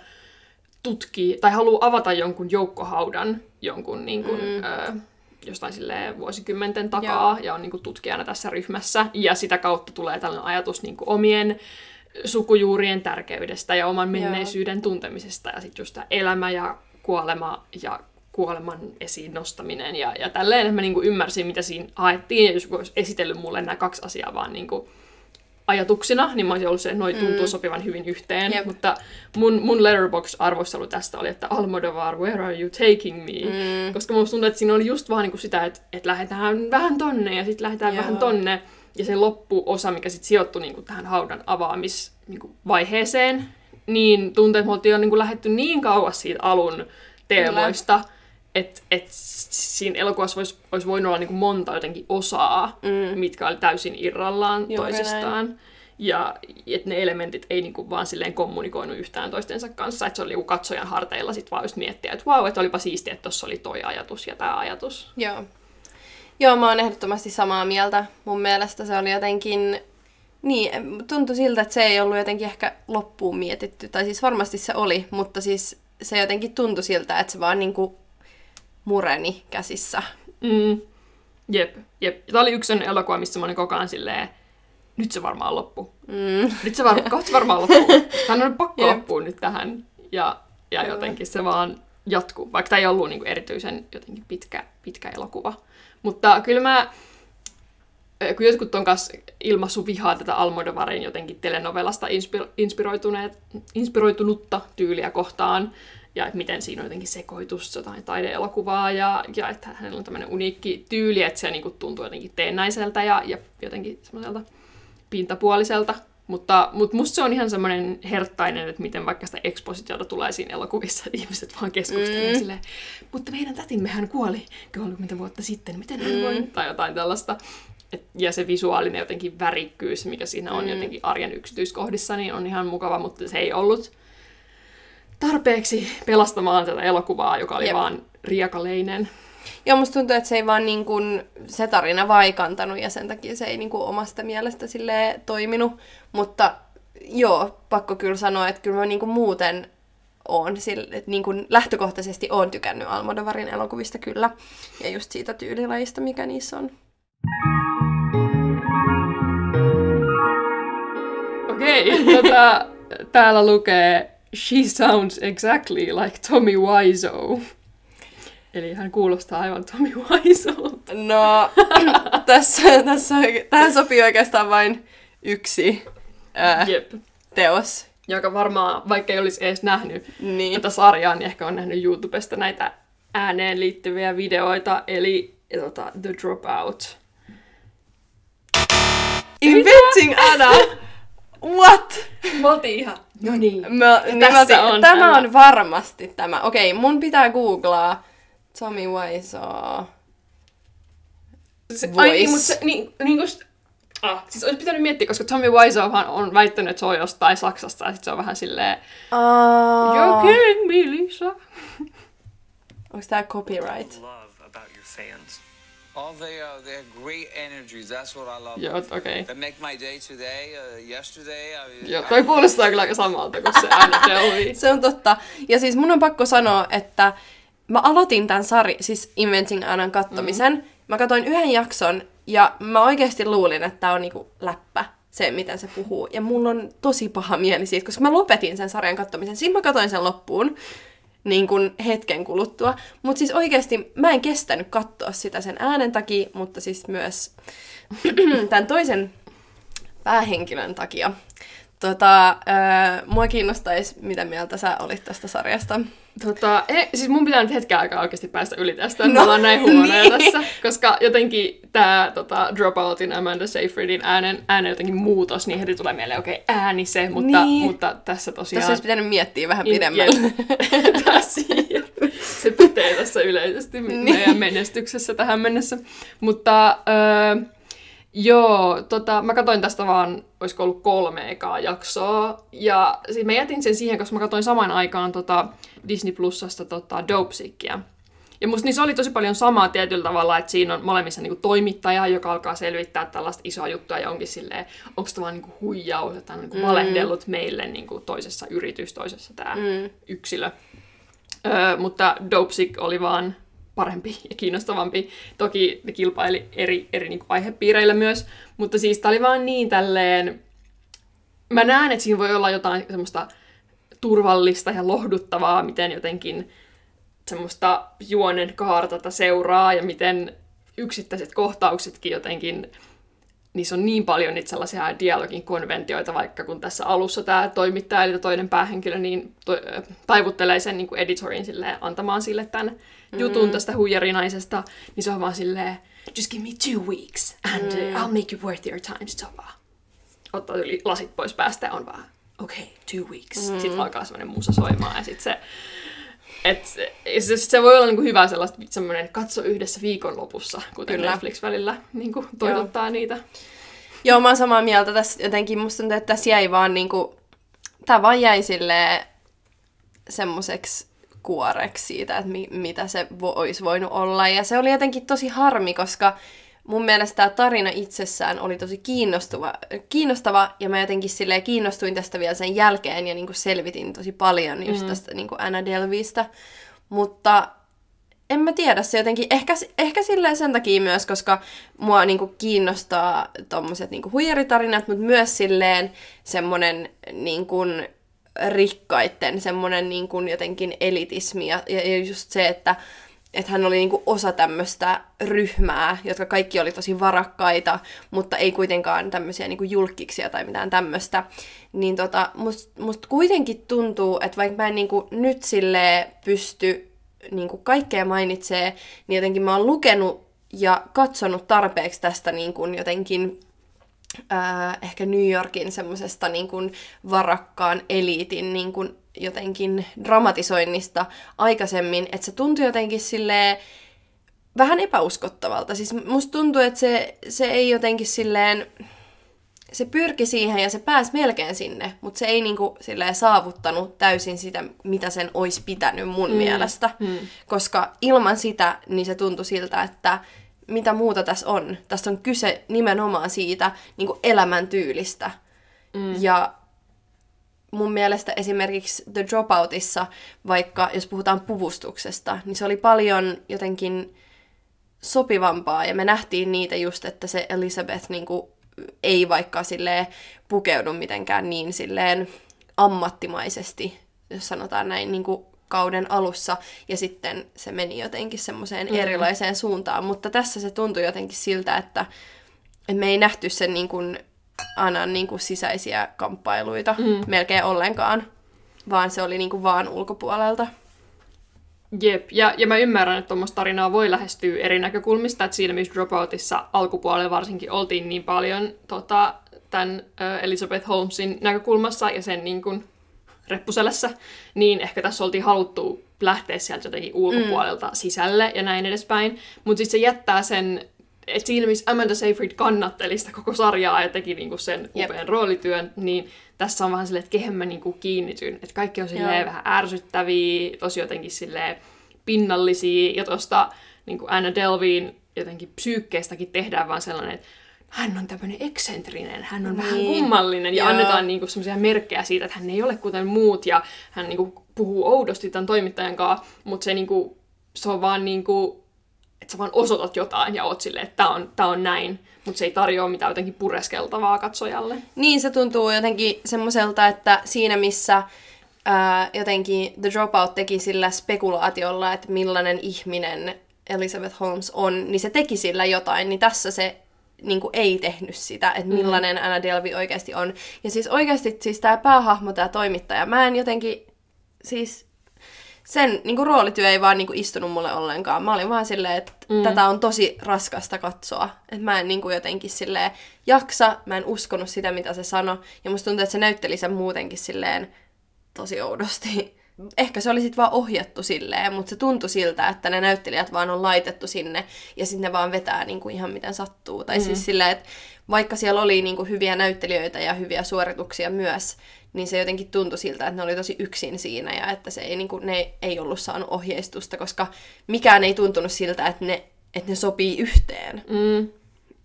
tutkii tai haluaa avata jonkun joukkohaudan jonkun niin kuin, mm. ö, jostain sille vuosikymmenten takaa Joo. ja on niin kuin, tutkijana tässä ryhmässä. Ja sitä kautta tulee tällainen ajatus niin kuin, omien sukujuurien tärkeydestä ja oman menneisyyden Joo. tuntemisesta ja sitten just tämä elämä ja kuolema ja kuoleman esiin nostaminen ja, ja tälleen, että mä niin kuin ymmärsin, mitä siinä haettiin, ja jos olisi esitellyt mulle nämä kaksi asiaa vaan niin kuin ajatuksina, niin mä olisin ollut se, että noi tuntuu mm. sopivan hyvin yhteen. Yep. Mutta mun, mun letterbox-arvostelu tästä oli, että Almodovar, where are you taking me? Mm. Koska musta tuntuu, että siinä oli just vaan niin kuin sitä, että, että lähdetään vähän tonne ja sitten lähdetään Joo. vähän tonne. Ja se loppuosa, mikä sitten sijoittui niin kuin tähän haudan avaamisvaiheeseen, niin, niin tuntuu, että me oltiin jo niin kuin lähdetty niin kauas siitä alun teemoista, että et siinä elokuvassa olisi, olisi voinut olla niin monta jotenkin osaa, mm. mitkä oli täysin irrallaan Juuri toisistaan. Näin. Ja että ne elementit ei niinku vaan silleen kommunikoinut yhtään toistensa kanssa, että se oli niinku katsojan harteilla sit vaan just miettiä, että vau, wow, että olipa siistiä, että tuossa oli toi ajatus ja tämä ajatus. Joo. Joo, mä oon ehdottomasti samaa mieltä. Mun mielestä se oli jotenkin... Niin, tuntui siltä, että se ei ollut jotenkin ehkä loppuun mietitty. Tai siis varmasti se oli, mutta siis se jotenkin tuntui siltä, että se vaan niinku mureni käsissä. Mm. Jep, jep. Tämä oli yksi elokuva, missä mä olin koko ajan silleen, nyt se varmaan loppu. Mm. Nyt se, var- kohta varmaan loppu. Hän on pakko yep. loppua nyt tähän. Ja, ja jotenkin se vaan jatkuu, vaikka tämä ei ollut niinku erityisen jotenkin pitkä, pitkä elokuva. Mutta kyllä mä, kun jotkut on kanssa ilmassu vihaa tätä Almodovarin jotenkin telenovelasta inspiro- inspiroituneet, inspiroitunutta tyyliä kohtaan, ja että miten siinä on jotenkin sekoitus jotain taideelokuvaa, ja, ja että hänellä on tämmöinen uniikki tyyli, että se niin kuin tuntuu jotenkin teennäiseltä ja, ja jotenkin semmoiselta pintapuoliselta. Mutta, mutta musta se on ihan semmoinen herttainen, että miten vaikka sitä ekspositiota tulee siinä elokuvissa, että ihmiset vaan keskustelevat mm. silleen, mutta meidän tätimmehän kuoli 30 vuotta sitten, miten hän voi? Mm. Tai jotain tällaista. Et, ja se visuaalinen jotenkin värikkyys, mikä siinä on mm. jotenkin arjen yksityiskohdissa, niin on ihan mukava, mutta se ei ollut tarpeeksi pelastamaan tätä elokuvaa, joka oli Jep. vaan riekaleinen. Joo, musta tuntuu, että se ei vaan niin kuin, se tarina vaikantanut ja sen takia se ei niin kuin, omasta mielestä sille toiminut. Mutta joo, pakko kyllä sanoa, että kyllä mä niin kuin, muuten on, sille, että niin kuin, lähtökohtaisesti on tykännyt Almodovarin elokuvista kyllä. Ja just siitä tyylilajista, mikä niissä on. Okei, okay, tota, täällä lukee She sounds exactly like Tommy Wiseau. Eli hän kuulostaa aivan Tommy Wiseaulta. No, tässä, tässä, tähän sopii oikeastaan vain yksi ää, Jep. teos. Joka varmaan, vaikka ei olisi edes nähnyt niin. tätä sarjaa, niin ehkä on nähnyt YouTubesta näitä ääneen liittyviä videoita, eli tota, The Dropout. Inventing Anna! What? Me oltiin ihan, no niin. Mä, niin tässä mä on tämä, tämä on varmasti tämä. Okei, mun pitää googlaa Tommy Wiseau. Se, voice. Ai niin, mutta se, niin, niin just, ah, siis olisi pitänyt miettiä, koska Tommy Wiseauhan on väittänyt, että se on jostain Saksasta, ja sitten se on vähän silleen, uh... You're killing me, Lisa. Onko tää copyright? All they are, they have great energies. That's what I love. Joo, okei. Okay. They make my day today, uh, yesterday. I, Joo, toi kuulostaa kyllä aika samalta kuin se Anna Se on totta. Ja siis mun on pakko sanoa, että mä aloitin tämän sari, siis Inventing Annan kattomisen. Mm. Mä katsoin yhden jakson ja mä oikeasti luulin, että tää on niinku läppä se, miten se puhuu. Ja mulla on tosi paha mieli siitä, koska mä lopetin sen sarjan kattomisen. Siinä mä katsoin sen loppuun niin kuin hetken kuluttua. Mutta siis oikeasti mä en kestänyt katsoa sitä sen äänen takia, mutta siis myös tämän toisen päähenkilön takia. Tota, äh, mua kiinnostaisi, mitä mieltä sä olit tästä sarjasta. Tota, he, siis mun pitää nyt hetken aikaa oikeasti päästä yli tästä, että no, ollaan näin huonoja niin. tässä, koska jotenkin tämä tota, Dropoutin Amanda Seyfriedin äänen, äänen jotenkin muutos, niin heti tulee mieleen, okei, okay, ääni se, mutta, niin. mutta tässä tosiaan... Tässä olisi pitänyt miettiä vähän pidemmälle. tässä, se pätee tässä yleisesti niin. meidän menestyksessä tähän mennessä. Mutta... Öö, Joo, tota, mä katsoin tästä vaan, olisiko ollut kolme ekaa jaksoa. Ja mä jätin sen siihen, koska mä katsoin samaan aikaan tota Disney Plusasta tota Dopesikia. Ja musta niissä oli tosi paljon samaa tietyllä tavalla, että siinä on molemmissa niinku toimittaja, joka alkaa selvittää tällaista isoa juttua ja onkin silleen, onko tämä vaan niinku huijaus, että on niinku valehdellut meille niinku toisessa yritys, toisessa tämä mm. yksilö. Öö, mutta Dopesick oli vaan parempi ja kiinnostavampi. Toki ne kilpaili eri, eri niin aihepiireillä myös, mutta siis tää oli vaan niin tälleen... Mä näen, että siinä voi olla jotain semmoista turvallista ja lohduttavaa, miten jotenkin semmoista juonen kaartata seuraa ja miten yksittäiset kohtauksetkin jotenkin niissä on niin paljon niitä sellaisia dialogin konventioita, vaikka kun tässä alussa tämä toimittaja, eli toinen päähenkilö, niin to, taivuttelee sen niin kuin editorin silleen, antamaan sille tämän. Jutun tästä huijarinaisesta, niin se on vaan silleen, just give me two weeks and mm. I'll make you worth your time, sitten se on vaan, ottaa yli lasit pois päästä ja on vaan, okay, two weeks. Mm. Sitten alkaa semmoinen musa soimaan ja sitten se, et, se, se voi olla niinku hyvä sellaista, semmoinen katso yhdessä viikonlopussa, kuten Kyllä. Netflix välillä niinku toivottaa Joo. niitä. Joo, mä oon samaa mieltä tässä jotenkin. Musta tuntuu, että tässä jäi vaan niinku, tää vaan jäi silleen semmoiseksi kuoreksi siitä, että mi- mitä se vo- olisi voinut olla. Ja se oli jotenkin tosi harmi, koska mun mielestä tämä tarina itsessään oli tosi kiinnostava, kiinnostava ja mä jotenkin silleen kiinnostuin tästä vielä sen jälkeen ja niinku selvitin tosi paljon just mm. tästä niinku Anna Delvistä. Mutta en mä tiedä, se jotenkin, ehkä, ehkä silleen sen takia myös, koska mua niinku kiinnostaa tommoset niinku huijaritarinat, mutta myös silleen semmonen niinku rikkaitten semmonen niinku jotenkin elitismi ja, ja just se, että että hän oli niinku osa tämmöistä ryhmää, jotka kaikki oli tosi varakkaita, mutta ei kuitenkaan tämmöisiä niinku julkkiksia tai mitään tämmöistä. Niin tota, must, must kuitenkin tuntuu, että vaikka mä en niinku nyt sille pysty niinku kaikkea mainitsee, niin jotenkin mä oon lukenut ja katsonut tarpeeksi tästä niinku jotenkin äh, ehkä New Yorkin semmoisesta niinku varakkaan eliitin niinku jotenkin dramatisoinnista aikaisemmin, että se tuntui jotenkin silleen vähän epäuskottavalta. Siis musta tuntuu, että se, se ei jotenkin silleen, se pyrki siihen ja se pääsi melkein sinne, mutta se ei niinku silleen saavuttanut täysin sitä, mitä sen olisi pitänyt mun mm. mielestä. Mm. Koska ilman sitä, niin se tuntui siltä, että mitä muuta tässä on. Tässä on kyse nimenomaan siitä niin elämäntyylistä. Mm. Ja mun mielestä esimerkiksi The Dropoutissa, vaikka jos puhutaan puvustuksesta, niin se oli paljon jotenkin sopivampaa, ja me nähtiin niitä just, että se Elizabeth niin kuin, ei vaikka silleen pukeudu mitenkään niin silleen ammattimaisesti, jos sanotaan näin niin kuin kauden alussa, ja sitten se meni jotenkin semmoiseen mm. erilaiseen suuntaan, mutta tässä se tuntui jotenkin siltä, että, että me ei nähty sen niin kuin Anan niin kuin sisäisiä kamppailuita mm. melkein ollenkaan, vaan se oli niin kuin vaan ulkopuolelta. Jep, ja, ja mä ymmärrän, että tuommoista tarinaa voi lähestyä eri näkökulmista, että siinä missä Dropoutissa alkupuolella varsinkin oltiin niin paljon tota, tämän Elizabeth Holmesin näkökulmassa ja sen niin kuin, reppuselässä, niin ehkä tässä oltiin haluttu lähteä sieltä jotenkin ulkopuolelta mm. sisälle ja näin edespäin. Mutta sitten se jättää sen että siinä missä Amanda Seyfried kannatteli sitä koko sarjaa ja teki niinku sen yep. upean roolityön, niin tässä on vähän silleen, että kehen mä niinku kiinnityn. Että kaikki on silleen vähän ärsyttäviä, tosi jotenkin silleen pinnallisia, ja tuosta niinku Anna Delvin jotenkin psyykkeestäkin tehdään vaan sellainen, että hän on tämmöinen eksentrinen, hän on niin. vähän kummallinen, ja Joo. annetaan niinku semmoisia merkkejä siitä, että hän ei ole kuten muut, ja hän niinku puhuu oudosti tämän toimittajan kanssa, mutta se, niinku, se on vaan niinku että sä vaan osoitat jotain ja oot silleen, että tää on, tää on näin, mutta se ei tarjoa mitään jotenkin pureskeltavaa katsojalle. Niin, se tuntuu jotenkin semmoiselta, että siinä missä ää, jotenkin The Dropout teki sillä spekulaatiolla, että millainen ihminen Elizabeth Holmes on, niin se teki sillä jotain, niin tässä se niin kuin ei tehnyt sitä, että mm-hmm. millainen mm. Anna Delvey oikeasti on. Ja siis oikeasti siis tämä päähahmo, tämä toimittaja, mä en jotenkin, siis sen niin kuin, roolityö ei vaan niin kuin, istunut mulle ollenkaan. Mä olin vaan silleen, että mm. tätä on tosi raskasta katsoa. Että mä en niin kuin, jotenkin silleen jaksa, mä en uskonut sitä, mitä se sanoi. Ja musta tuntuu, että se näytteli sen muutenkin silleen tosi oudosti. Ehkä se oli sitten vaan ohjattu silleen, mutta se tuntui siltä, että ne näyttelijät vaan on laitettu sinne ja sitten ne vaan vetää niin kuin ihan miten sattuu. Tai mm. siis silleen, että vaikka siellä oli niin kuin hyviä näyttelijöitä ja hyviä suorituksia myös, niin se jotenkin tuntui siltä, että ne oli tosi yksin siinä ja että se ei, niin kuin, ne ei ollut saanut ohjeistusta, koska mikään ei tuntunut siltä, että ne, että ne sopii yhteen. Mm.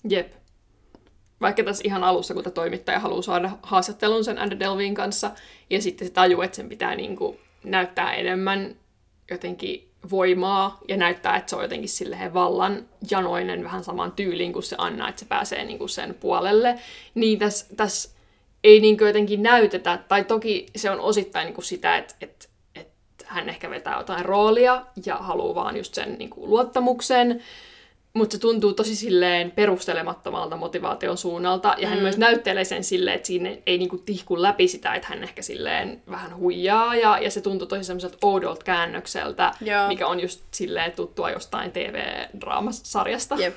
Jep. Vaikka tässä ihan alussa, kun toimittaja haluaa saada haastattelun sen Andy Delvin kanssa, ja sitten se tajuu, että sen pitää niin kuin näyttää enemmän jotenkin voimaa ja näyttää, että se on jotenkin silleen vallan janoinen vähän samaan tyyliin kuin se Anna, että se pääsee niin kuin sen puolelle. Niin tässä täs ei niin kuin jotenkin näytetä, tai toki se on osittain niin kuin sitä, että, että, että hän ehkä vetää jotain roolia ja haluaa vaan just sen niin kuin luottamuksen, mutta se tuntuu tosi silleen perustelemattomalta motivaation suunnalta, ja hän mm. myös näyttelee sen silleen, että siinä ei niinku tihku läpi sitä, että hän ehkä silleen vähän huijaa, ja, ja se tuntuu tosi semmoiselta oudolta käännökseltä, Joo. mikä on just silleen tuttua jostain TV-draamasarjasta. Jep.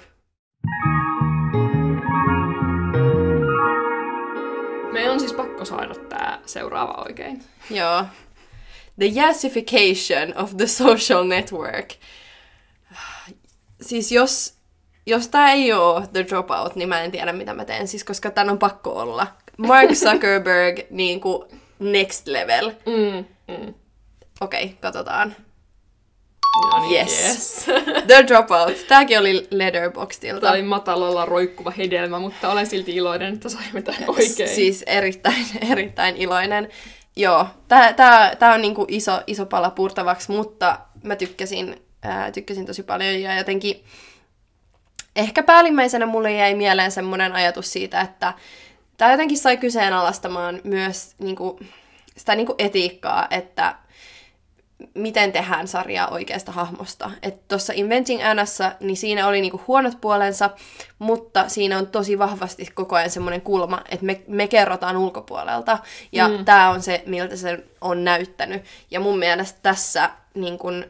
Meidän on siis pakko saada tämä seuraava oikein. Joo. The yassification of the social network. Siis jos, jos tämä ei ole The Dropout, niin mä en tiedä mitä mä teen, siis koska tämän on pakko olla. Mark Zuckerberg, niin kuin next level. Mm, mm. Okei, okay, katsotaan. No niin, Yes. yes. The Dropout. Tääkin oli Letterboxdilta. Tämä oli matalalla roikkuva hedelmä, mutta olen silti iloinen, että saimme tämän oikein. Siis erittäin, erittäin iloinen. Joo, tää, tää, tää on niinku iso, iso pala purtavaksi, mutta mä tykkäsin, ää, tykkäsin tosi paljon ja jotenkin ehkä päällimmäisenä mulle jäi mieleen semmoinen ajatus siitä, että tämä jotenkin sai kyseenalaistamaan myös niinku, sitä niinku etiikkaa, että miten tehdään sarjaa oikeasta hahmosta. Että tuossa Inventing Annassa, niin siinä oli niinku huonot puolensa, mutta siinä on tosi vahvasti koko ajan semmoinen kulma, että me, me kerrotaan ulkopuolelta. Ja mm. tämä on se, miltä se on näyttänyt. Ja mun mielestä tässä niin kun,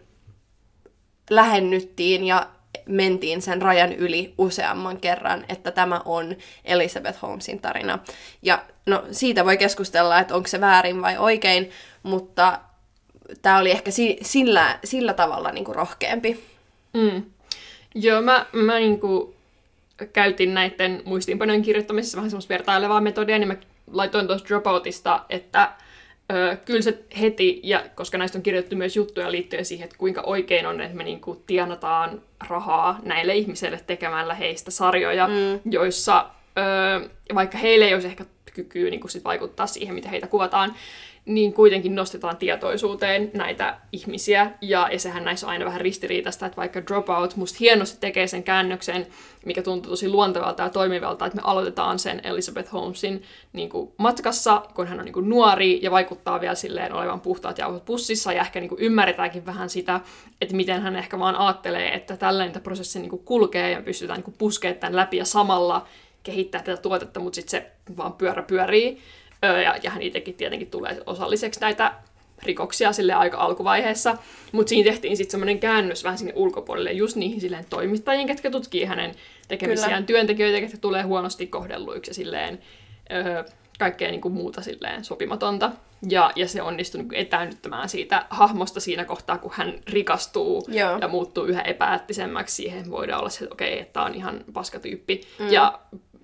lähennyttiin ja mentiin sen rajan yli useamman kerran, että tämä on Elizabeth Holmesin tarina. Ja no, siitä voi keskustella, että onko se väärin vai oikein, mutta tämä oli ehkä si- sillä, sillä tavalla niin kuin rohkeampi. Mm. Joo, mä, mä niinku käytin näiden muistiinpanojen kirjoittamisessa vähän semmoista vertailevaa metodia, niin mä laitoin tuosta Dropoutista, että kyllä se heti, ja koska näistä on kirjoitettu myös juttuja liittyen siihen, että kuinka oikein on, että me niinku tienataan rahaa näille ihmisille tekemällä heistä sarjoja, mm. joissa vaikka heille ei olisi ehkä kykyä niin sit vaikuttaa siihen, miten heitä kuvataan, niin kuitenkin nostetaan tietoisuuteen näitä ihmisiä, ja, ja sehän näissä on aina vähän ristiriitaista, että vaikka Dropout musta hienosti tekee sen käännöksen, mikä tuntuu tosi luontevalta ja toimivalta, että me aloitetaan sen Elizabeth Holmesin niin kuin matkassa, kun hän on niin kuin nuori ja vaikuttaa vielä silleen olevan puhtaat jauhot pussissa, ja ehkä niin kuin ymmärretäänkin vähän sitä, että miten hän ehkä vaan ajattelee, että tällainen prosessi niin kuin kulkee ja pystytään niin puskemaan tämän läpi ja samalla kehittää tätä tuotetta, mutta sitten se vaan pyörä pyörii. Ja, ja hän itsekin tietenkin tulee osalliseksi näitä rikoksia sille aika alkuvaiheessa, mutta siinä tehtiin sitten semmoinen käännös vähän sinne ulkopuolelle just niihin silleen toimittajiin, ketkä tutkii hänen tekemisiään Kyllä. työntekijöitä, ketkä tulee huonosti kohdelluiksi ja silleen öö, kaikkea niin kuin muuta silleen sopimatonta. Ja, ja se onnistui niin etäännyttämään siitä hahmosta siinä kohtaa, kun hän rikastuu Joo. ja muuttuu yhä epäättisemmäksi. Siihen voidaan olla se, että okei, okay, että tämä on ihan paskatyyppi. Mm. Ja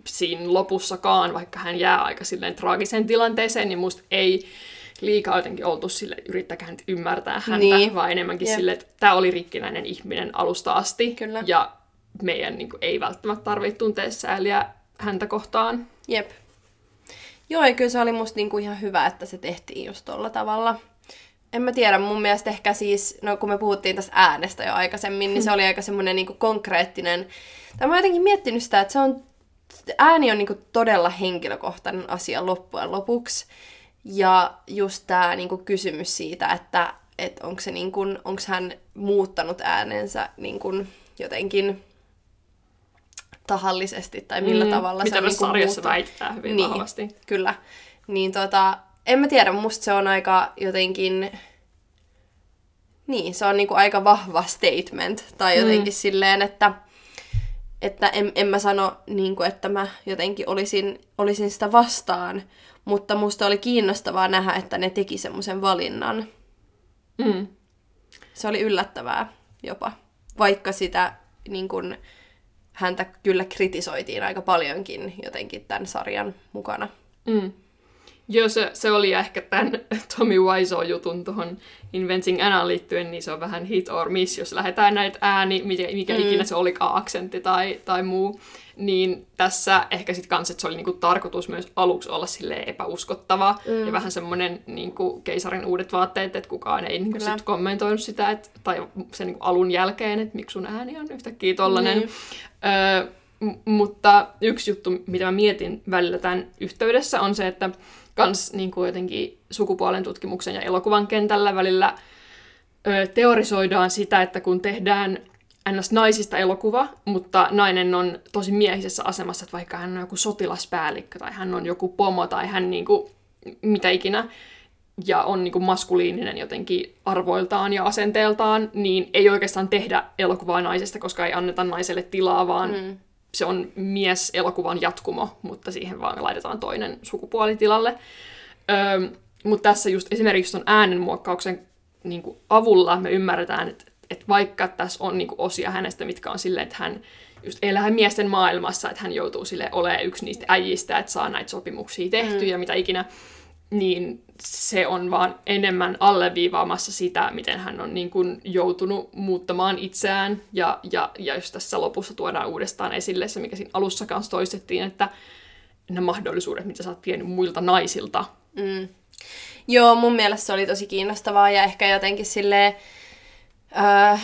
siinä lopussakaan, vaikka hän jää aika silleen traagiseen tilanteeseen, niin musta ei liikaa jotenkin oltu sille, yrittäkään nyt ymmärtää häntä, Niin. vaan enemmänkin Jep. sille, että tämä oli rikkinäinen ihminen alusta asti. Kyllä. Ja meidän niin kuin, ei välttämättä tarvitse tuntea sääliä häntä kohtaan. Jep. Joo, ja kyllä se oli musta niinku ihan hyvä, että se tehtiin just tolla tavalla. En mä tiedä, mun mielestä ehkä siis, no kun me puhuttiin tästä äänestä jo aikaisemmin, niin se oli aika semmoinen niinku konkreettinen. Tai mä oon jotenkin miettinyt sitä, että se on, ääni on niinku todella henkilökohtainen asia loppujen lopuksi. Ja just tämä niinku kysymys siitä, että et onko se niinku, onko hän muuttanut äänensä niinku jotenkin tahallisesti tai millä Mm, tavalla Mitä se on niinku sarjassa muuttunut. väitetään hyvin Niin. vahvasti. Kyllä. Niin tota, en mä tiedä, musta se on aika jotenkin... Niin, se on niinku aika vahva statement. Tai jotenkin mm. silleen, että, että en, en mä sano, niinku, että mä jotenkin olisin, olisin sitä vastaan. Mutta musta oli kiinnostavaa nähdä, että ne teki semmoisen valinnan. Mm. Se oli yllättävää jopa, vaikka sitä niin kun, häntä kyllä kritisoitiin aika paljonkin jotenkin tämän sarjan mukana. Mm. Joo, se, se oli ehkä tämän Tommy Wiseau-jutun tuohon Inventing Anna liittyen, niin se on vähän hit or miss, jos lähdetään näitä ääni, mikä, mikä mm. ikinä se olikaan, aksentti tai, tai muu, niin tässä ehkä sitten kans, että se oli niinku tarkoitus myös aluksi olla sille epäuskottava mm. ja vähän semmoinen niinku keisarin uudet vaatteet, että kukaan ei niinku sit kommentoinut sitä, et, tai sen niinku alun jälkeen, että miksi sun ääni on yhtäkkiä tollanen. Mm. Öö, m- mutta yksi juttu, mitä mä mietin välillä tämän yhteydessä, on se, että kans niin kuin jotenkin sukupuolen tutkimuksen ja elokuvan kentällä välillä ö, teorisoidaan sitä, että kun tehdään ns. naisista elokuva, mutta nainen on tosi miehisessä asemassa, että vaikka hän on joku sotilaspäällikkö tai hän on joku pomo tai hän niin kuin, mitä ikinä, ja on niin kuin maskuliininen jotenkin arvoiltaan ja asenteeltaan, niin ei oikeastaan tehdä elokuvaa naisesta, koska ei anneta naiselle tilaa, vaan mm se on mies-elokuvan jatkumo, mutta siihen vaan laitetaan toinen sukupuoli tilalle. Öö, mutta tässä just esimerkiksi tuon äänenmuokkauksen niin kuin avulla me ymmärretään, että, että vaikka tässä on niin kuin osia hänestä, mitkä on silleen, että hän just elää miesten maailmassa, että hän joutuu sille olemaan yksi niistä äijistä, että saa näitä sopimuksia tehtyä mm. ja mitä ikinä, niin se on vaan enemmän alleviivaamassa sitä, miten hän on niin kuin joutunut muuttamaan itseään. Ja, ja, ja jos tässä lopussa tuodaan uudestaan esille se, mikä siinä alussa kanssa toistettiin, että ne mahdollisuudet, mitä sä oot vienyt muilta naisilta. Mm. Joo, mun mielestä se oli tosi kiinnostavaa ja ehkä jotenkin silleen... Äh,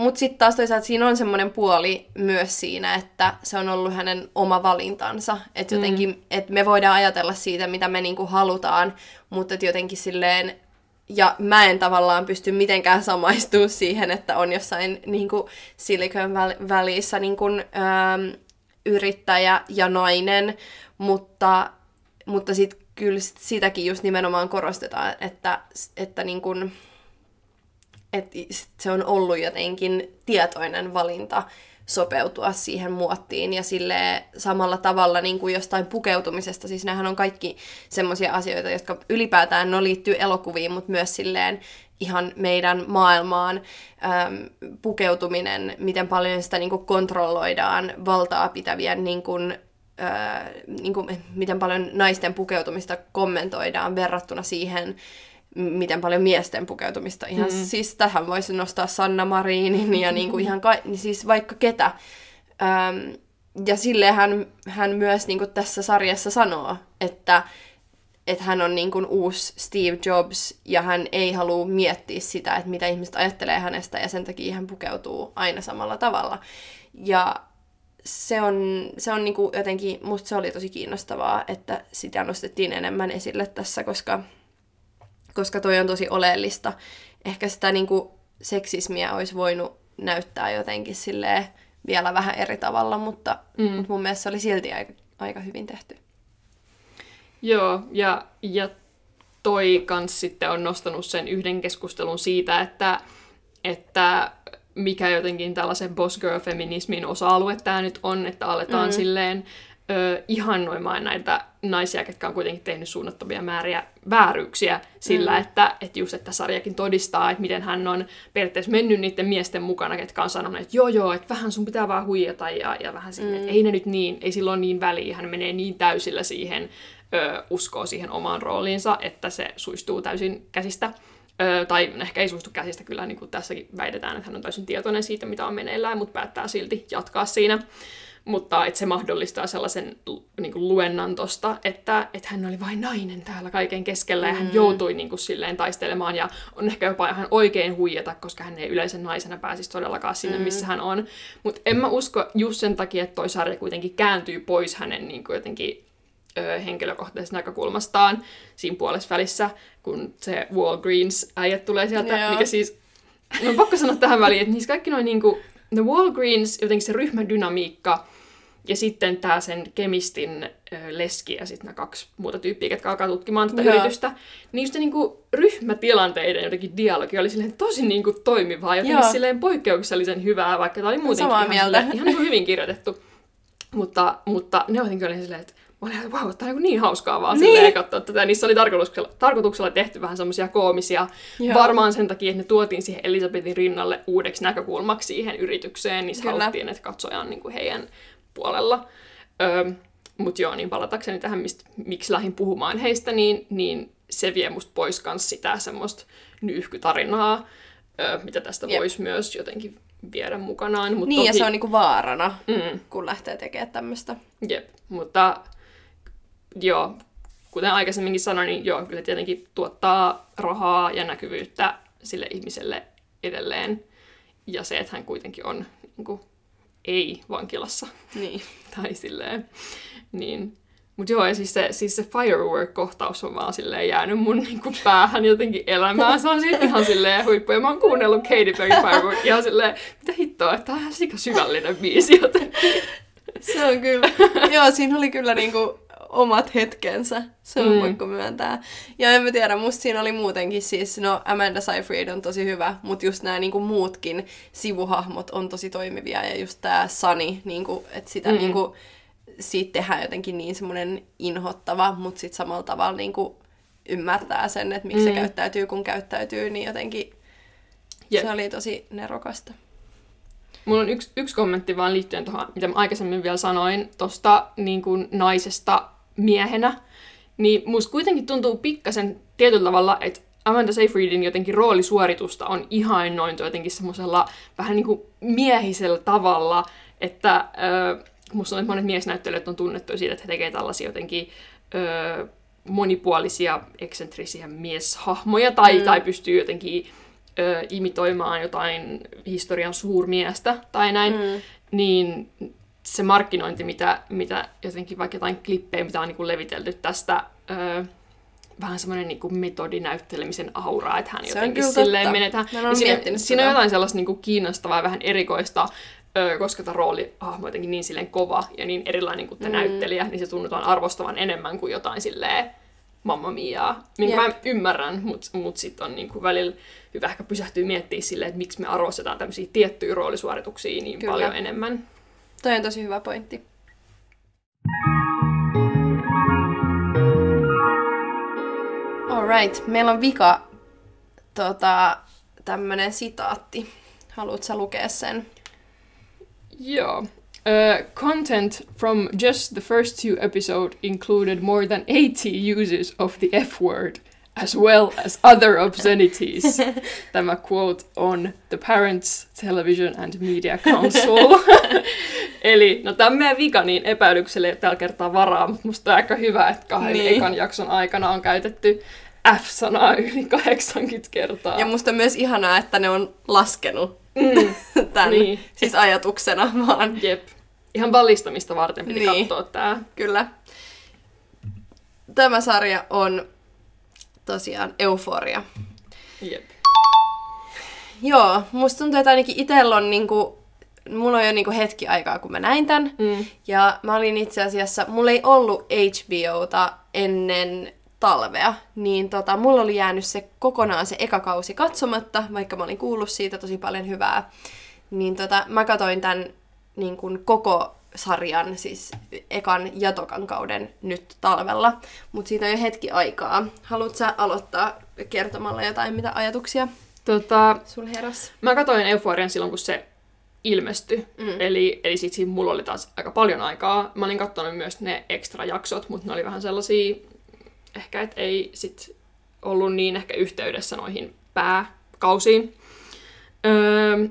mutta sitten taas toisaalta siinä on semmoinen puoli myös siinä, että se on ollut hänen oma valintansa. Että mm. jotenkin, mm. että me voidaan ajatella siitä, mitä me niinku halutaan, mutta jotenkin silleen, ja mä en tavallaan pysty mitenkään samaistua siihen, että on jossain niinku Silicon välissä niinku, ähm, yrittäjä ja nainen, mutta, mutta sitten kyllä sitäkin just nimenomaan korostetaan, että, että niin kuin, että se on ollut jotenkin tietoinen valinta sopeutua siihen muottiin ja sille samalla tavalla niin kuin jostain pukeutumisesta. Siis nämähän on kaikki semmoisia asioita, jotka ylipäätään no, liittyy elokuviin, mutta myös silleen ihan meidän maailmaan äm, pukeutuminen, miten paljon sitä niin kuin kontrolloidaan valtaa pitävien niin kuin, ää, niin kuin, miten paljon naisten pukeutumista kommentoidaan verrattuna siihen, miten paljon miesten pukeutumista. Ihan mm. siis tähän voisi nostaa Sanna Marinin ja niin kuin ihan ka- niin siis vaikka ketä. Öm, ja sille hän, hän myös niin kuin tässä sarjassa sanoo, että, että hän on niin kuin uusi Steve Jobs ja hän ei halua miettiä sitä, että mitä ihmiset ajattelee hänestä ja sen takia hän pukeutuu aina samalla tavalla. Ja se on, se on niin kuin jotenkin, musta se oli tosi kiinnostavaa, että sitä nostettiin enemmän esille tässä, koska koska toi on tosi oleellista. Ehkä sitä niin kuin seksismiä olisi voinut näyttää jotenkin silleen vielä vähän eri tavalla, mutta, mm. mutta mun mielestä se oli silti aika, aika hyvin tehty. Joo, ja, ja toi kans sitten on nostanut sen yhden keskustelun siitä, että, että mikä jotenkin tällaisen boss girl feminismin osa-alue tämä nyt on, että aletaan mm. silleen ö, ihannoimaan näitä naisia, jotka on kuitenkin tehnyt suunnattomia määriä vääryyksiä sillä, mm. että, että just että sarjakin todistaa, että miten hän on periaatteessa mennyt niiden miesten mukana, ketkä on sanonut, että joo joo, että vähän sun pitää vaan huijata ja, ja vähän sinne, mm. että ei ne nyt niin, ei silloin niin väliä, hän menee niin täysillä siihen, ö, uskoo siihen omaan rooliinsa, että se suistuu täysin käsistä. Ö, tai ehkä ei suistu käsistä, kyllä niin kuin tässäkin väitetään, että hän on täysin tietoinen siitä, mitä on meneillään, mutta päättää silti jatkaa siinä mutta että se mahdollistaa sellaisen niin kuin luennan tosta, että, että hän oli vain nainen täällä kaiken keskellä ja hän mm. joutui niin kuin, silleen taistelemaan ja on ehkä jopa ihan oikein huijata, koska hän ei yleisen naisena pääsisi todellakaan sinne, mm. missä hän on. Mutta en mä usko just sen takia, että toi sarja kuitenkin kääntyy pois hänen niin kuin jotenkin ö, henkilökohtaisesta näkökulmastaan siinä puolessa välissä, kun se Walgreens-äijät tulee sieltä, yeah. mikä siis, no pakko sanoa tähän väliin, että niissä kaikki noin niinku The Walgreens, jotenkin se ryhmädynamiikka, ja sitten tämä sen kemistin leski ja sitten nämä kaksi muuta tyyppiä, jotka alkaa tutkimaan tätä Joo. yritystä. Niin just niinku ryhmätilanteiden jotenkin dialogi oli silleen tosi niinku toimivaa, jotenkin Joo. silleen poikkeuksellisen hyvää, vaikka tämä oli muutenkin Samaa ihan, mieltä. Silleen, ihan niinku hyvin kirjoitettu. Mutta, mutta ne jotenkin oli silleen, että mä olin, että wow, tämä on niin hauskaa vaan Niin. silleen katsoa tätä. Niissä oli tarkoituksella, tarkoituksella tehty vähän semmoisia koomisia. Joo. Varmaan sen takia, että ne tuotiin siihen Elisabetin rinnalle uudeksi näkökulmaksi siihen yritykseen, niin se Kyllä. haluttiin, että katsoja on niin kuin heidän puolella. Öö, Mutta joo, niin palatakseni tähän, mistä, miksi lähdin puhumaan heistä, niin, niin se vie musta pois kans sitä semmoista nyyhkytarinaa, öö, mitä tästä Jep. voisi myös jotenkin viedä mukanaan. Mut Niin, ja toki, se on niinku vaarana, Mm, kun lähtee tekemään tämmöistä. Jep, mutta joo, kuten aikaisemminkin sanoin, niin joo, kyllä tietenkin tuottaa rahaa ja näkyvyyttä sille ihmiselle edelleen. Ja se, että hän kuitenkin on niin kuin, ei vankilassa Niin. tai silleen, niin mutta joo, ja siis se, siis se firework-kohtaus on vaan silleen jäänyt mun niinku päähän jotenkin elämään. Se on siis ihan silleen huippu. Ja mä oon kuunnellut Katy Perry Firework ihan silleen, mitä hittoa, että tää on ihan sika syvällinen biisi jotenkin. Se on kyllä. Joo, siinä oli kyllä niinku omat hetkensä. Se on mm. Pakko myöntää. Ja en mä tiedä, musta siinä oli muutenkin siis, no Amanda Seyfried on tosi hyvä, mutta just nämä niinku muutkin sivuhahmot on tosi toimivia. Ja just tää Sunny, niinku, että sitä mm. Niinku, siitä tehdään jotenkin niin semmoinen inhottava, mutta sitten samalla tavalla niinku ymmärtää sen, että miksi mm. se käyttäytyy kun käyttäytyy, niin jotenkin Jep. se oli tosi nerokasta. Mulla on yksi, yksi kommentti vaan liittyen tuohon, mitä mä aikaisemmin vielä sanoin, tosta niin kuin naisesta miehenä. Niin musta kuitenkin tuntuu pikkasen tietyllä tavalla, että Amanda Seyfriedin jotenkin roolisuoritusta on ihainnointu jotenkin semmoisella vähän niin kuin miehisellä tavalla, että ö, musta on, että monet miesnäyttelijät on tunnettu siitä, että he tekevät tällaisia jotenkin ö, monipuolisia, eksentrisiä mieshahmoja, tai, Mm. tai pystyy jotenkin ö, imitoimaan jotain historian suurmiestä tai näin, mm. niin se markkinointi, mitä, mitä jotenkin vaikka jotain klippejä, mitä on niin kuin levitelty tästä, ö, vähän semmoinen niin kuin metodinäyttelemisen aura, että hän Se jotenkin silleen menetään. Ole siinä, siinä on jotain sellaista niin kuin kiinnostavaa ja vähän erikoista, ö, koska tämä roolihahmo on jotenkin niin silleen kova ja niin erilainen kuin tämä Mm. näyttelijä, niin se tunnutaan arvostavan enemmän kuin jotain silleen mamma miaa, minkä Jep. mä ymmärrän, mutta mut sitten on niinku välillä hyvä ehkä pysähtyä miettimään silleen, että miksi me arvostetaan tämmöisiä tiettyjä roolisuorituksia niin. Kyllä. paljon enemmän. Toi on tosi hyvä pointti. Alright, meillä on vika tota, tämmönen sitaatti. Haluatko lukea sen? Joo. Uh, content from just the first two episodes included more than 80 uses of the F-word, as well as other obscenities. Tämä quote on The Parents Television and Media Council. Eli, no tämä on meidän vika, niin epäilykselle tällä kertaa varaa, mutta musta on aika hyvä, että kahden Niin. ekan jakson aikana on käytetty F-sanaa yli 80 kertaa. Ja musta on myös ihanaa, että ne on laskenut Mm, tämän Niin. siis ajatuksena vaan. jep. Ihan vallistamista varten piti Niin. katsoa tää. Kyllä. Tämä sarja on tosiaan euforia. Jep. Joo, musta tuntuu, että ainakin itsellä on niinku, mulla on jo niinku hetki aikaa, kun mä näin tän. Mm. Ja mä olin itse asiassa, mulla ei ollut HBOta ennen talvea, niin tota, mulla oli jäänyt se kokonaan se eka kausi katsomatta, vaikka mä olin kuullut siitä tosi paljon hyvää. Niin tota, mä katoin tämän niin kuin koko sarjan, siis ekan ja tokan kauden nyt talvella, mutta siitä on jo hetki aikaa. Haluatko sä aloittaa kertomalla jotain, mitä ajatuksia Tota, sul heräs? mä katsoin Euforian silloin, kun se ilmestyi. Mm. Eli, eli sit siinä mulla oli taas aika paljon aikaa. Mä olin katsonut myös ne extra jaksot, mutta ne oli vähän sellaisia, ehkä et ei sit ollut niin ehkä yhteydessä noihin pääkausiin. Öö,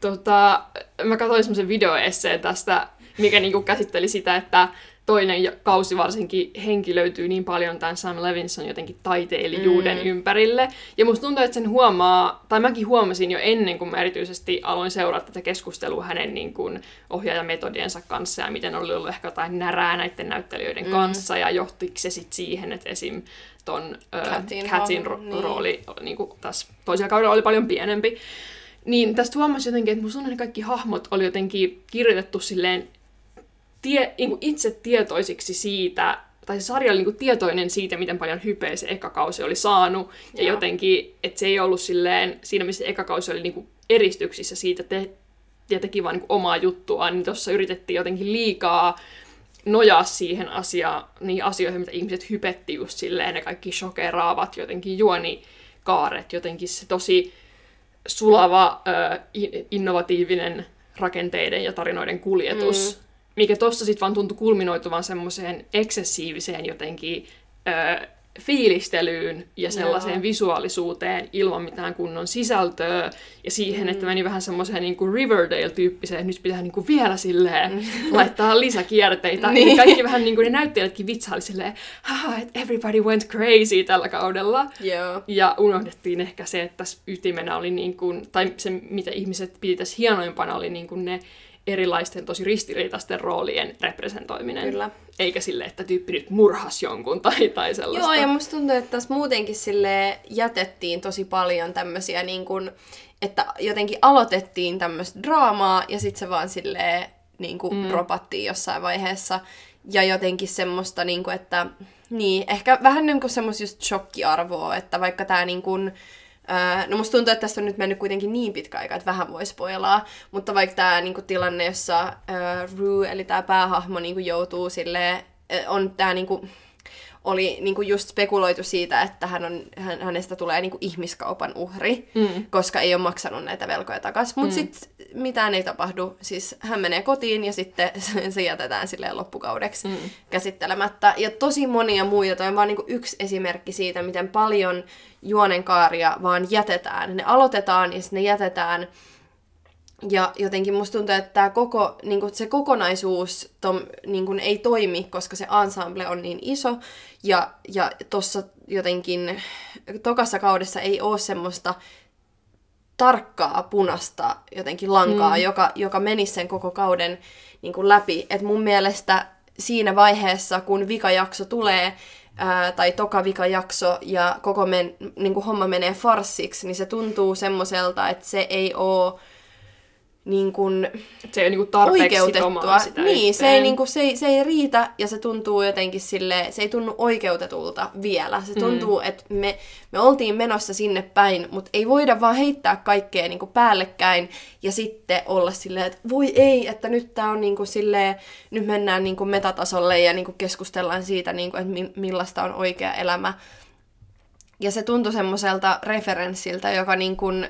tota, mä katsoin semmoisen videoesseen tästä, mikä niinku käsitteli sitä, että toinen ja- kausi varsinkin henkilöityy niin paljon tämän Sam Levinson jotenkin taiteilijuuden Mm. ympärille. Ja musta tuntuu, että sen huomaa, tai mäkin huomasin jo ennen kuin mä erityisesti aloin seurata tätä keskustelua hänen niin kuin ohjaajametodiensa kanssa ja miten oli ollut ehkä jotain närää näiden näyttelijöiden Mm. kanssa ja johtiko se sitten siihen, että esim. ton äh, Catin hahmo, ro- niin. rooli niin kuin tässä toisella kaudella oli paljon pienempi. Niin tästä huomasi jotenkin, että musta tuntuu, että kaikki hahmot oli jotenkin kirjoitettu silleen tie, niin kuin itse tietoisiksi siitä, tai se sarja oli niin kuin tietoinen siitä, miten paljon hypeä se eka kausi oli saanut. Ja Joo. jotenkin, että se ei ollut silleen, siinä missä eka kausi oli niin kuin eristyksissä siitä te, ja teki vaan niin kuin omaa juttuaan, niin tuossa yritettiin jotenkin liikaa nojaa siihen asiaan, niihin asioihin, mitä ihmiset hypetti just silleen, ne kaikki shokeraavat jotenkin juonikaaret, jotenkin se tosi sulava, ö, innovatiivinen rakenteiden ja tarinoiden kuljetus, mm. Mikä tossa sitten vaan tuntui kulminoituvan semmoiseen eksessiiviseen jotenkin ö, fiilistelyyn ja sellaiseen Joo. visuaalisuuteen ilman mitään kunnon sisältöä ja siihen, mm. että meni vähän semmoiseen niin kuin Riverdale-tyyppiseen, että nyt pitää niin kuin vielä silleen mm. laittaa lisäkierteitä. Niin. Kaikki vähän niin kuin ne näyttelijätkin vitsaili silleen, haha, että everybody went crazy tällä kaudella. Joo. Ja unohdettiin ehkä se, että tässä ytimenä oli niin kuin, tai se mitä ihmiset piti tässä hienoimpana oli niin kuin ne erilaisten tosi ristiriitaisten roolien representoiminen. Kyllä. Eikä sille, että tyyppi nyt murhas jonkun tai, tai sellaista. Joo, ja musta tuntuu, että tässä muutenkin sille jätettiin tosi paljon tämmöisiä niin kuin, että jotenkin aloitettiin tämmöistä draamaa ja sitten se vaan silleen niin kuin mm. dropattiin jossain vaiheessa. Ja jotenkin semmoista, niin kuin, että niin, ehkä vähän niin kuin semmoista just shokkiarvoa, että vaikka tämä niin kuin, Öö, no musta tuntuu, että tästä on nyt mennyt kuitenkin niin pitkä aika, että vähän voi spoilaa, mutta vaikka tämä niinku, tilanne, jossa öö, Rue, eli tämä päähahmo, niinku, joutuu sille on tämä niinku, oli niinku just spekuloitu siitä, että hän on, hän, hänestä tulee niinku ihmiskaupan uhri, mm. koska ei ole maksanut näitä velkoja takaisin. Mutta mm. sitten mitään ei tapahdu. Siis hän menee kotiin ja sitten se jätetään silleen loppukaudeksi mm. käsittelemättä. Ja tosi monia muita. Toi on vaan niinku yksi esimerkki siitä, miten paljon juonenkaaria vaan jätetään. Ne aloitetaan ja sitten ne jätetään. Ja jotenkin musta tuntuu, että tämä koko, niin se kokonaisuus tom, niin ei toimi, koska se ensemble on niin iso. Ja, ja tuossa jotenkin tokassa kaudessa ei ole semmoista tarkkaa punasta jotenkin lankaa, mm. joka, joka menisi sen koko kauden niin kuin läpi. Et mun mielestä siinä vaiheessa, kun vikajakso tulee, ää, tai toka vikajakso, ja koko men, niin homma menee farssiksi, niin se tuntuu semmoiselta, että se ei ole niin kuin se ei ole niin kuin tarpeeksi oikeutettua. sitä Niin, se ei, niin kuin, se, ei, se ei riitä ja se tuntuu jotenkin sille, se ei tunnu oikeutetulta vielä. Se tuntuu, mm. että me, me oltiin menossa sinne päin, mutta ei voida vaan heittää kaikkea niin kuin päällekkäin ja sitten olla silleen, että voi ei, että nyt tää on niin kuin silleen, nyt mennään niin kuin metatasolle ja niin kuin keskustellaan siitä, niin kuin, että mi- millaista on oikea elämä. Ja se tuntui semmoiselta referenssiltä, joka niin kuin,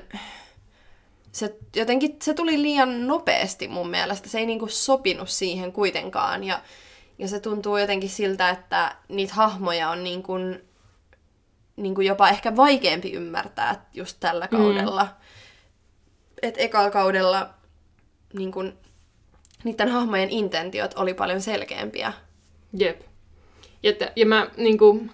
se jotenkin se tuli liian nopeasti mun mielestä. Se ei niinku sopinut siihen kuitenkaan. Ja, ja se tuntuu jotenkin siltä, että niitä hahmoja on niinku, niinku jopa ehkä vaikeampi ymmärtää just tällä kaudella. Mm. Et ekalla kaudella niinku, niiden hahmojen intentiot oli paljon selkeämpiä. Jep. Ja, te, ja mä niin kuin,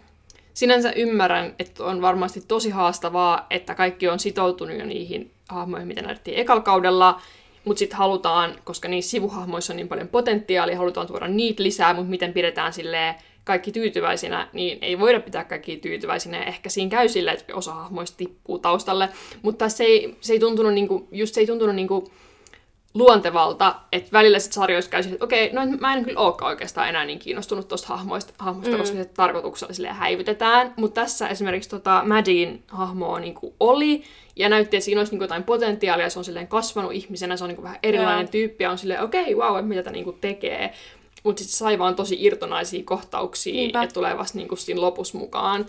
sinänsä ymmärrän, että on varmasti tosi haastavaa, että kaikki on sitoutunut jo niihin hahmoihin, mitä näytettiin ekalla kaudella, mutta sitten halutaan, koska niissä sivuhahmoissa on niin paljon potentiaalia, halutaan tuoda niitä lisää, mutta miten pidetään silleen kaikki tyytyväisinä, niin ei voida pitää kaikki tyytyväisinä. Ehkä siinä käy silleen, että osa hahmoista tippuu taustalle, mutta se ei, se ei tuntunut, niinku, just se ei tuntunut niinku, luontevalta, että välillä sitten sarjoissa käy että okei, no mä en kyllä olekaan oikeastaan enää niin kiinnostunut tuosta hahmoista, hahmosta, mm. koska se tarkoituksella häivytetään. Mutta tässä esimerkiksi tota Maddien hahmoa niin oli, ja näytti, että siinä olisi niin jotain potentiaalia, se on silleen kasvanut ihmisenä, se on niin vähän erilainen Joo. tyyppi, ja on silleen, okei, wow, että mitä tämä niin tekee. Mutta sitten sai vaan tosi irtonaisia kohtauksia, Niinpä. ja tulee vasta niin siinä lopussa mukaan.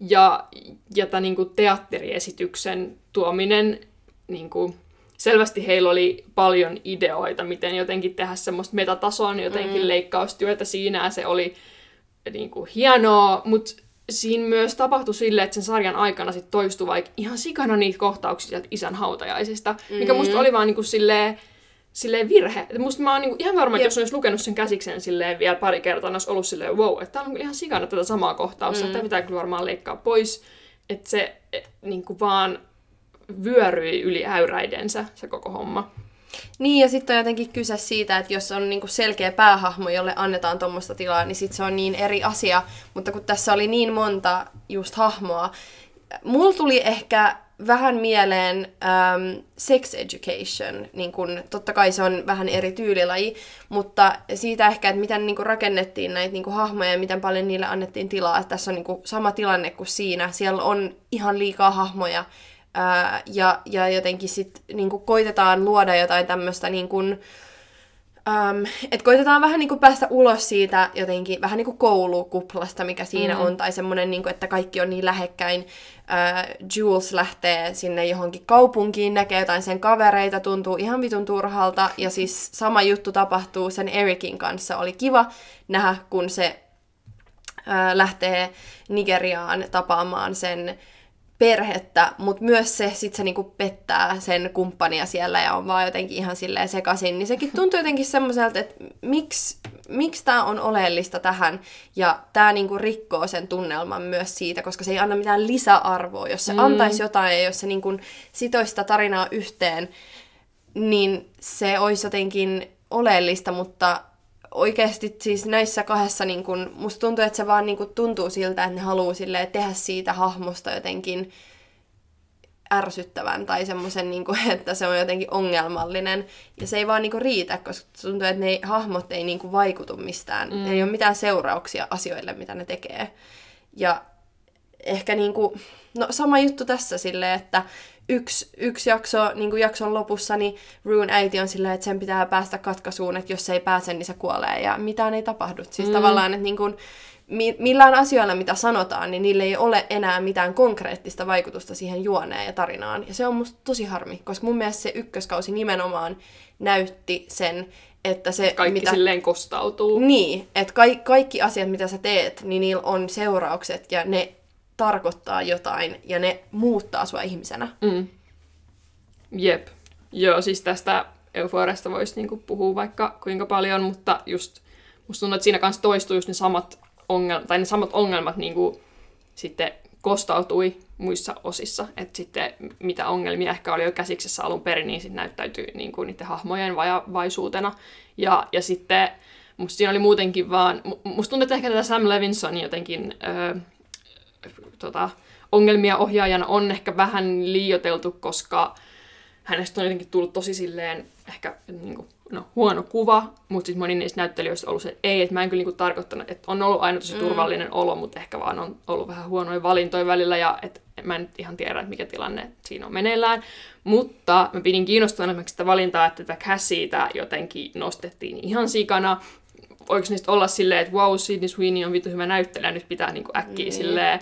Ja, ja tämän niin teatteriesityksen tuominen niin kuin, selvästi heillä oli paljon ideoita, miten jotenkin tehdä semmoista metatason jotenkin mm. leikkaustyötä siinä, ja se oli niin kuin, hienoa, mutta siinä myös tapahtui silleen, että sen sarjan aikana sit toistui vaikka ihan sikana niitä kohtauksia sieltä isän hautajaisista, mm. mikä musta oli vaan niin kuin, silleen, silleen virhe. Et musta mä oon niinku ihan varma, että Jep. jos olisi lukenut sen käsiksen silleen vielä pari kertaa, niin olisi ollut silleen, wow, että täällä on ihan sikana tätä samaa kohtausta, mm. tämä pitää kyllä varmaan leikkaa pois. Että se et, niinku vaan vyöryi yli äyräidensä se koko homma. Niin, ja sitten on jotenkin kyse siitä, että jos on niinku selkeä päähahmo, jolle annetaan tuommoista tilaa, niin sitten se on niin eri asia. Mutta kun tässä oli niin monta just hahmoa, mulla tuli ehkä vähän mieleen ähm, sex education, niin kun, totta kai se on vähän eri tyylilaji, mutta siitä ehkä, että miten niin kun rakennettiin näitä niin kun hahmoja ja miten paljon niille annettiin tilaa. Tässä on niin kun sama tilanne kuin siinä. Siellä on ihan liikaa hahmoja ää, ja, ja jotenkin sitten niin koitetaan luoda jotain tämmöistä niin kun, Um, että koitetaan vähän niin kuin päästä ulos siitä jotenkin vähän niin kuin koulukuplasta, mikä siinä mm. on, tai semmoinen, niin kuin, että kaikki on niin lähekkäin. Uh, Jules lähtee sinne johonkin kaupunkiin, näkee jotain sen kavereita, tuntuu ihan vitun turhalta, ja siis sama juttu tapahtuu sen Erikin kanssa. Oli kiva nähdä, kun se uh, lähtee Nigeriaan tapaamaan sen perhettä, mutta myös se, sit se niinku pettää sen kumppania siellä ja on vaan jotenkin ihan silleen sekaisin, niin sekin tuntuu jotenkin semmoiselta, että miksi miksi tämä on oleellista tähän, ja tämä niinku rikkoo sen tunnelman myös siitä, koska se ei anna mitään lisäarvoa. Jos se mm. antaisi jotain ja jos se niinku sitoisi sitä tarinaa yhteen, niin se olisi jotenkin oleellista, mutta oikeasti siis näissä kahdessa, niin kun, musta tuntuu, että se vaan niin kun, tuntuu siltä, että ne haluaa tehdä siitä hahmosta jotenkin ärsyttävän tai semmoisen, niin että se on jotenkin ongelmallinen. Ja se ei vaan niin kuin, riitä, koska tuntuu, että ne hahmot ei niin kuin, vaikutu mistään. Mm. Ei ole mitään seurauksia asioille, mitä ne tekee. Ja ehkä niin kuin, no sama juttu tässä silleen, että yksi, yksi jakso, niin kuin jakson lopussa, niin Rune äiti on silleen, että sen pitää päästä katkaisuun, että jos se ei pääse, niin se kuolee ja mitään ei tapahdu. Siis mm. tavallaan, että niin kuin, millään asioilla, mitä sanotaan, niin niille ei ole enää mitään konkreettista vaikutusta siihen juoneen ja tarinaan. Ja se on musta tosi harmi, koska mun mielestä se ykköskausi nimenomaan näytti sen, että se... Kaikki mitä... silleen kostautuu. Niin, että ka- kaikki asiat, mitä sä teet, niin niillä on seuraukset ja ne tarkoittaa jotain ja ne muuttaa sua ihmisenä. Mm. Jep. Joo, siis tästä Euforiasta voisi niinku puhua vaikka kuinka paljon, mutta just musta tuntuu, että siinä kanssa toistuu just ne samat, ongel- tai ne samat ongelmat niinku sitten kostautui muissa osissa. Että sitten mitä ongelmia ehkä oli jo käsiksessä alun perin, niin sitten näyttäytyi niin kuin niiden hahmojen vajavaisuutena. Ja, ja sitten musta siinä oli muutenkin vaan, musta tuntuu, että ehkä tätä Sam Levinson jotenkin öö, tota, ongelmia ohjaajana on ehkä vähän liioteltu, koska hänestä on jotenkin tullut tosi silleen ehkä niin kuin, no, huono kuva, mutta sitten moni niistä näyttelijöistä on ollut se, että ei, että mä en kyllä niin tarkoittanut, että on ollut aina tosi mm. turvallinen olo, mutta ehkä vaan on ollut vähän huonoja valintoja välillä ja että mä en nyt ihan tiedä, että mikä tilanne siinä on meneillään. Mutta mä pidin esimerkiksi sitä valintaa, että tätä Cassietä jotenkin nostettiin ihan sikana. Voiko niistä olla silleen, että wow, Sidney Sweeney on vitu hyvä näyttelijä, nyt pitää niin kuin äkkiä mm. silleen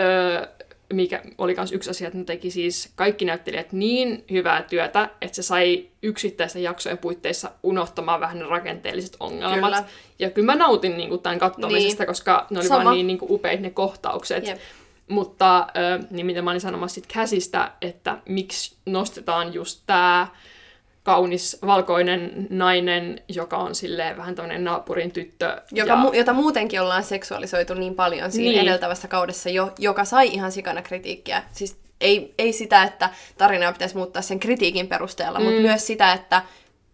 öö, mikä oli myös yksi asia, että ne teki siis kaikki näyttelijät niin hyvää työtä, että se sai yksittäisten jaksojen puitteissa unohtamaan vähän ne rakenteelliset ongelmat. Kyllä. Ja kyllä mä nautin niin kuin, tämän katsomisesta, niin. koska ne oli Sama. vaan niin, niin kuin, upeat ne kohtaukset. Jep. Mutta niin mitä mä olin sanomassa sit käsistä, että miksi nostetaan just tämä kaunis valkoinen nainen, joka on silleen vähän tämmöinen naapurin tyttö. Joka ja... mu- jota muutenkin ollaan seksuaalisoitu niin paljon siinä niin. edeltävässä kaudessa jo, joka sai ihan sikana kritiikkiä. Siis ei, ei sitä, että tarinaa pitäisi muuttaa sen kritiikin perusteella, mm. mutta myös sitä, että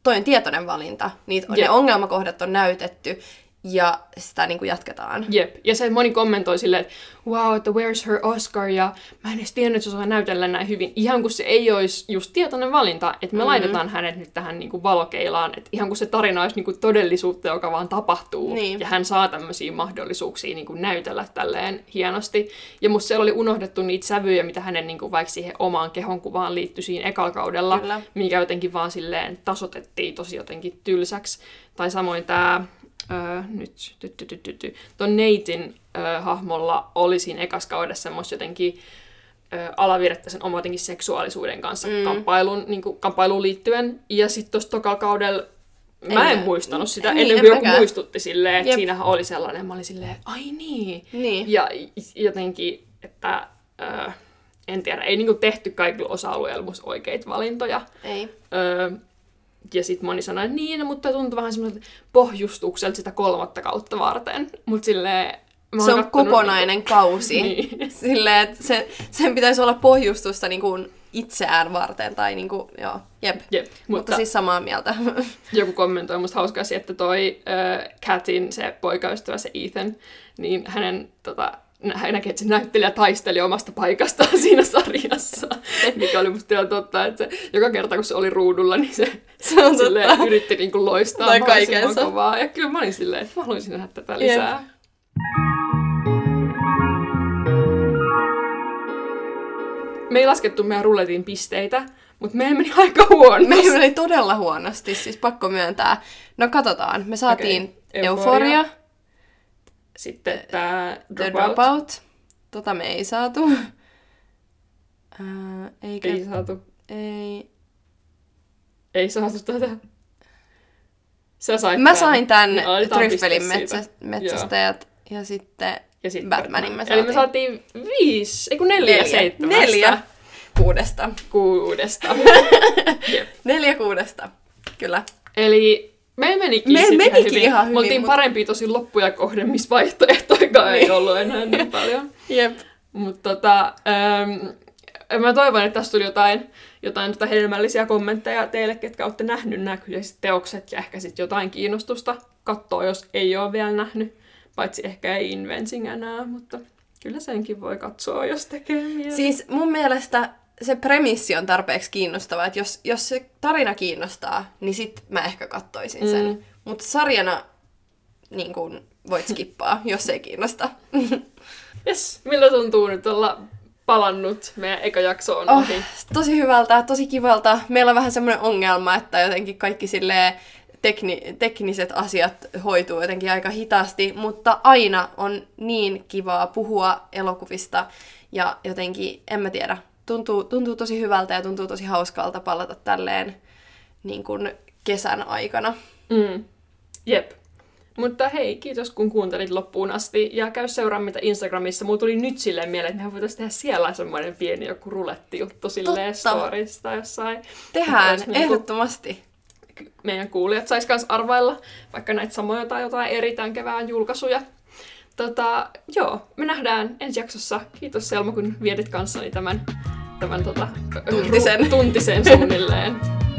toi on tietoinen valinta. Niitä, ne ongelmakohdat on näytetty ja sitä niin kuin jatketaan. Jep, ja se moni kommentoi silleen, että wow, että where's her Oscar, ja mä en edes tiennyt, että se osaa näytellä näin hyvin. Ihan kuin se ei olisi just tietoinen valinta, että me mm-hmm. laitetaan hänet nyt tähän niin kuin valokeilaan, että ihan kuin se tarina olisi niin kuin todellisuutta, joka vaan tapahtuu, niin. ja hän saa tämmöisiä mahdollisuuksia niin kuin näytellä tälleen hienosti. Ja musta siellä oli unohdettu niitä sävyjä, mitä hänen niin kuin vaikka siihen omaan kehonkuvaan liittyi siinä ekalla Kyllä. mikä jotenkin vaan silleen tasotettiin tosi jotenkin tylsäksi. Tai samoin tämä öö, nyt, ty, ty, ty, ty, ty. ton Neitin öö, hahmolla oli siinä ekas kaudessa semmoista jotenkin öö, alavirettä sen oma jotenkin seksuaalisuuden kanssa mm. kamppailun, niin kuin, kamppailuun liittyen. Ja sitten tuossa tokalla kaudella Mä en, en muistanut sitä, niin, ennen kuin joku muistutti silleen, että Jep. siinähän oli sellainen, mä olin silleen, ai niin. niin. Ja jotenkin, että öö, en tiedä, ei niinku tehty kaikilla osa-alueilla oikeita valintoja. Ei. Öö, ja sitten moni sanoi, että niin, mutta tuntuu vähän semmoiselta pohjustukselta sitä kolmatta kautta varten. Mutta silleen, se on kokonainen niin kausi. niin. Silleen, että se, sen pitäisi olla pohjustusta niin kuin itseään varten. Tai niin kuin, joo, jep. jep mutta, mutta siis samaa mieltä. joku kommentoi musta hauskaa että toi äh, Katin, se poikaystävä, se Ethan, niin hänen tota, näkee, että se näyttelijä taisteli omasta paikastaan siinä sarjassa, mikä oli musta ihan totta, että se, joka kerta kun se oli ruudulla, niin se, se on silleen, yritti niinku loistaa tai kaikensa. kovaa. Ja kyllä mä olin silleen, että mä haluaisin nähdä tätä lisää. Yep. Me ei laskettu meidän rulletin pisteitä, Mutta meillä meni aika huonosti. Meillä meni todella huonosti, siis pakko myöntää. No katsotaan, me saatiin okay. Euphoria. Euphoria, Sitten tämä The Dropout. Tota me ei saatu. Ää, eikä, Ei saatu, ei. ei saatu tätä. Sä sait Mä tän. sain tän Tryffelin metsä, metsästäjät ja sitten Ja sit Batmanin me Eli me saatiin. saatiin viisi, ei kun neljä, neljä, seitsemästä. neljä kuudesta. kuudesta. Jep. Neljä kuudesta, kyllä. Eli me menikin, Me menikin ihan hyvin. ihan hyvin, Me oltiin mut- parempia tosi loppuja kohden, missä vaihtoehtoikaan ei Niin. ollut enää niin paljon. Jep. Mutta tota, ähm, mä toivon, että tästä tuli jotain, jotain tota hedelmällisiä kommentteja teille, ketkä olette nähnyt nämä kyseiset teokset ja ehkä sitten jotain kiinnostusta katsoa, jos ei ole vielä nähnyt. Paitsi ehkä ei Inventing enää, mutta kyllä senkin voi katsoa, jos tekee mieli. Siis mun mielestä se premissi on tarpeeksi kiinnostava, että jos, jos se tarina kiinnostaa, niin sit mä ehkä kattoisin sen. Mm. Mutta sarjana niin kun voit skippaa, jos ei kiinnosta. Yes, miltä tuntuu nyt olla palannut? Meidän eka jakso on Oh, ohi. tosi hyvältä, tosi kivalta. Meillä on vähän semmoinen ongelma, että jotenkin kaikki silleen tekni, tekniset asiat hoituu jotenkin aika hitaasti, mutta aina on niin kivaa puhua elokuvista ja jotenkin, en mä tiedä, tuntuu, tuntuu tosi hyvältä ja tuntuu tosi hauskalta palata tälleen niin kuin kesän aikana. Mm. Jep. Mutta hei, kiitos kun kuuntelit loppuun asti ja käy mitä Instagramissa. Mulla tuli nyt silleen mieleen, että mehän voitaisiin tehdä siellä semmoinen pieni joku ruletti-juttu silleen Totta. storista jossain. Tehdään, niinku- ehdottomasti. meidän kuulijat sais kans arvailla vaikka näitä samoja tai jotain eri tämän kevään julkaisuja. Tota, joo, me nähdään ensi jaksossa. Kiitos Selma, kun vietit kanssani tämän, tämän tota, Tuntisen. ru- tuntisen suunnilleen.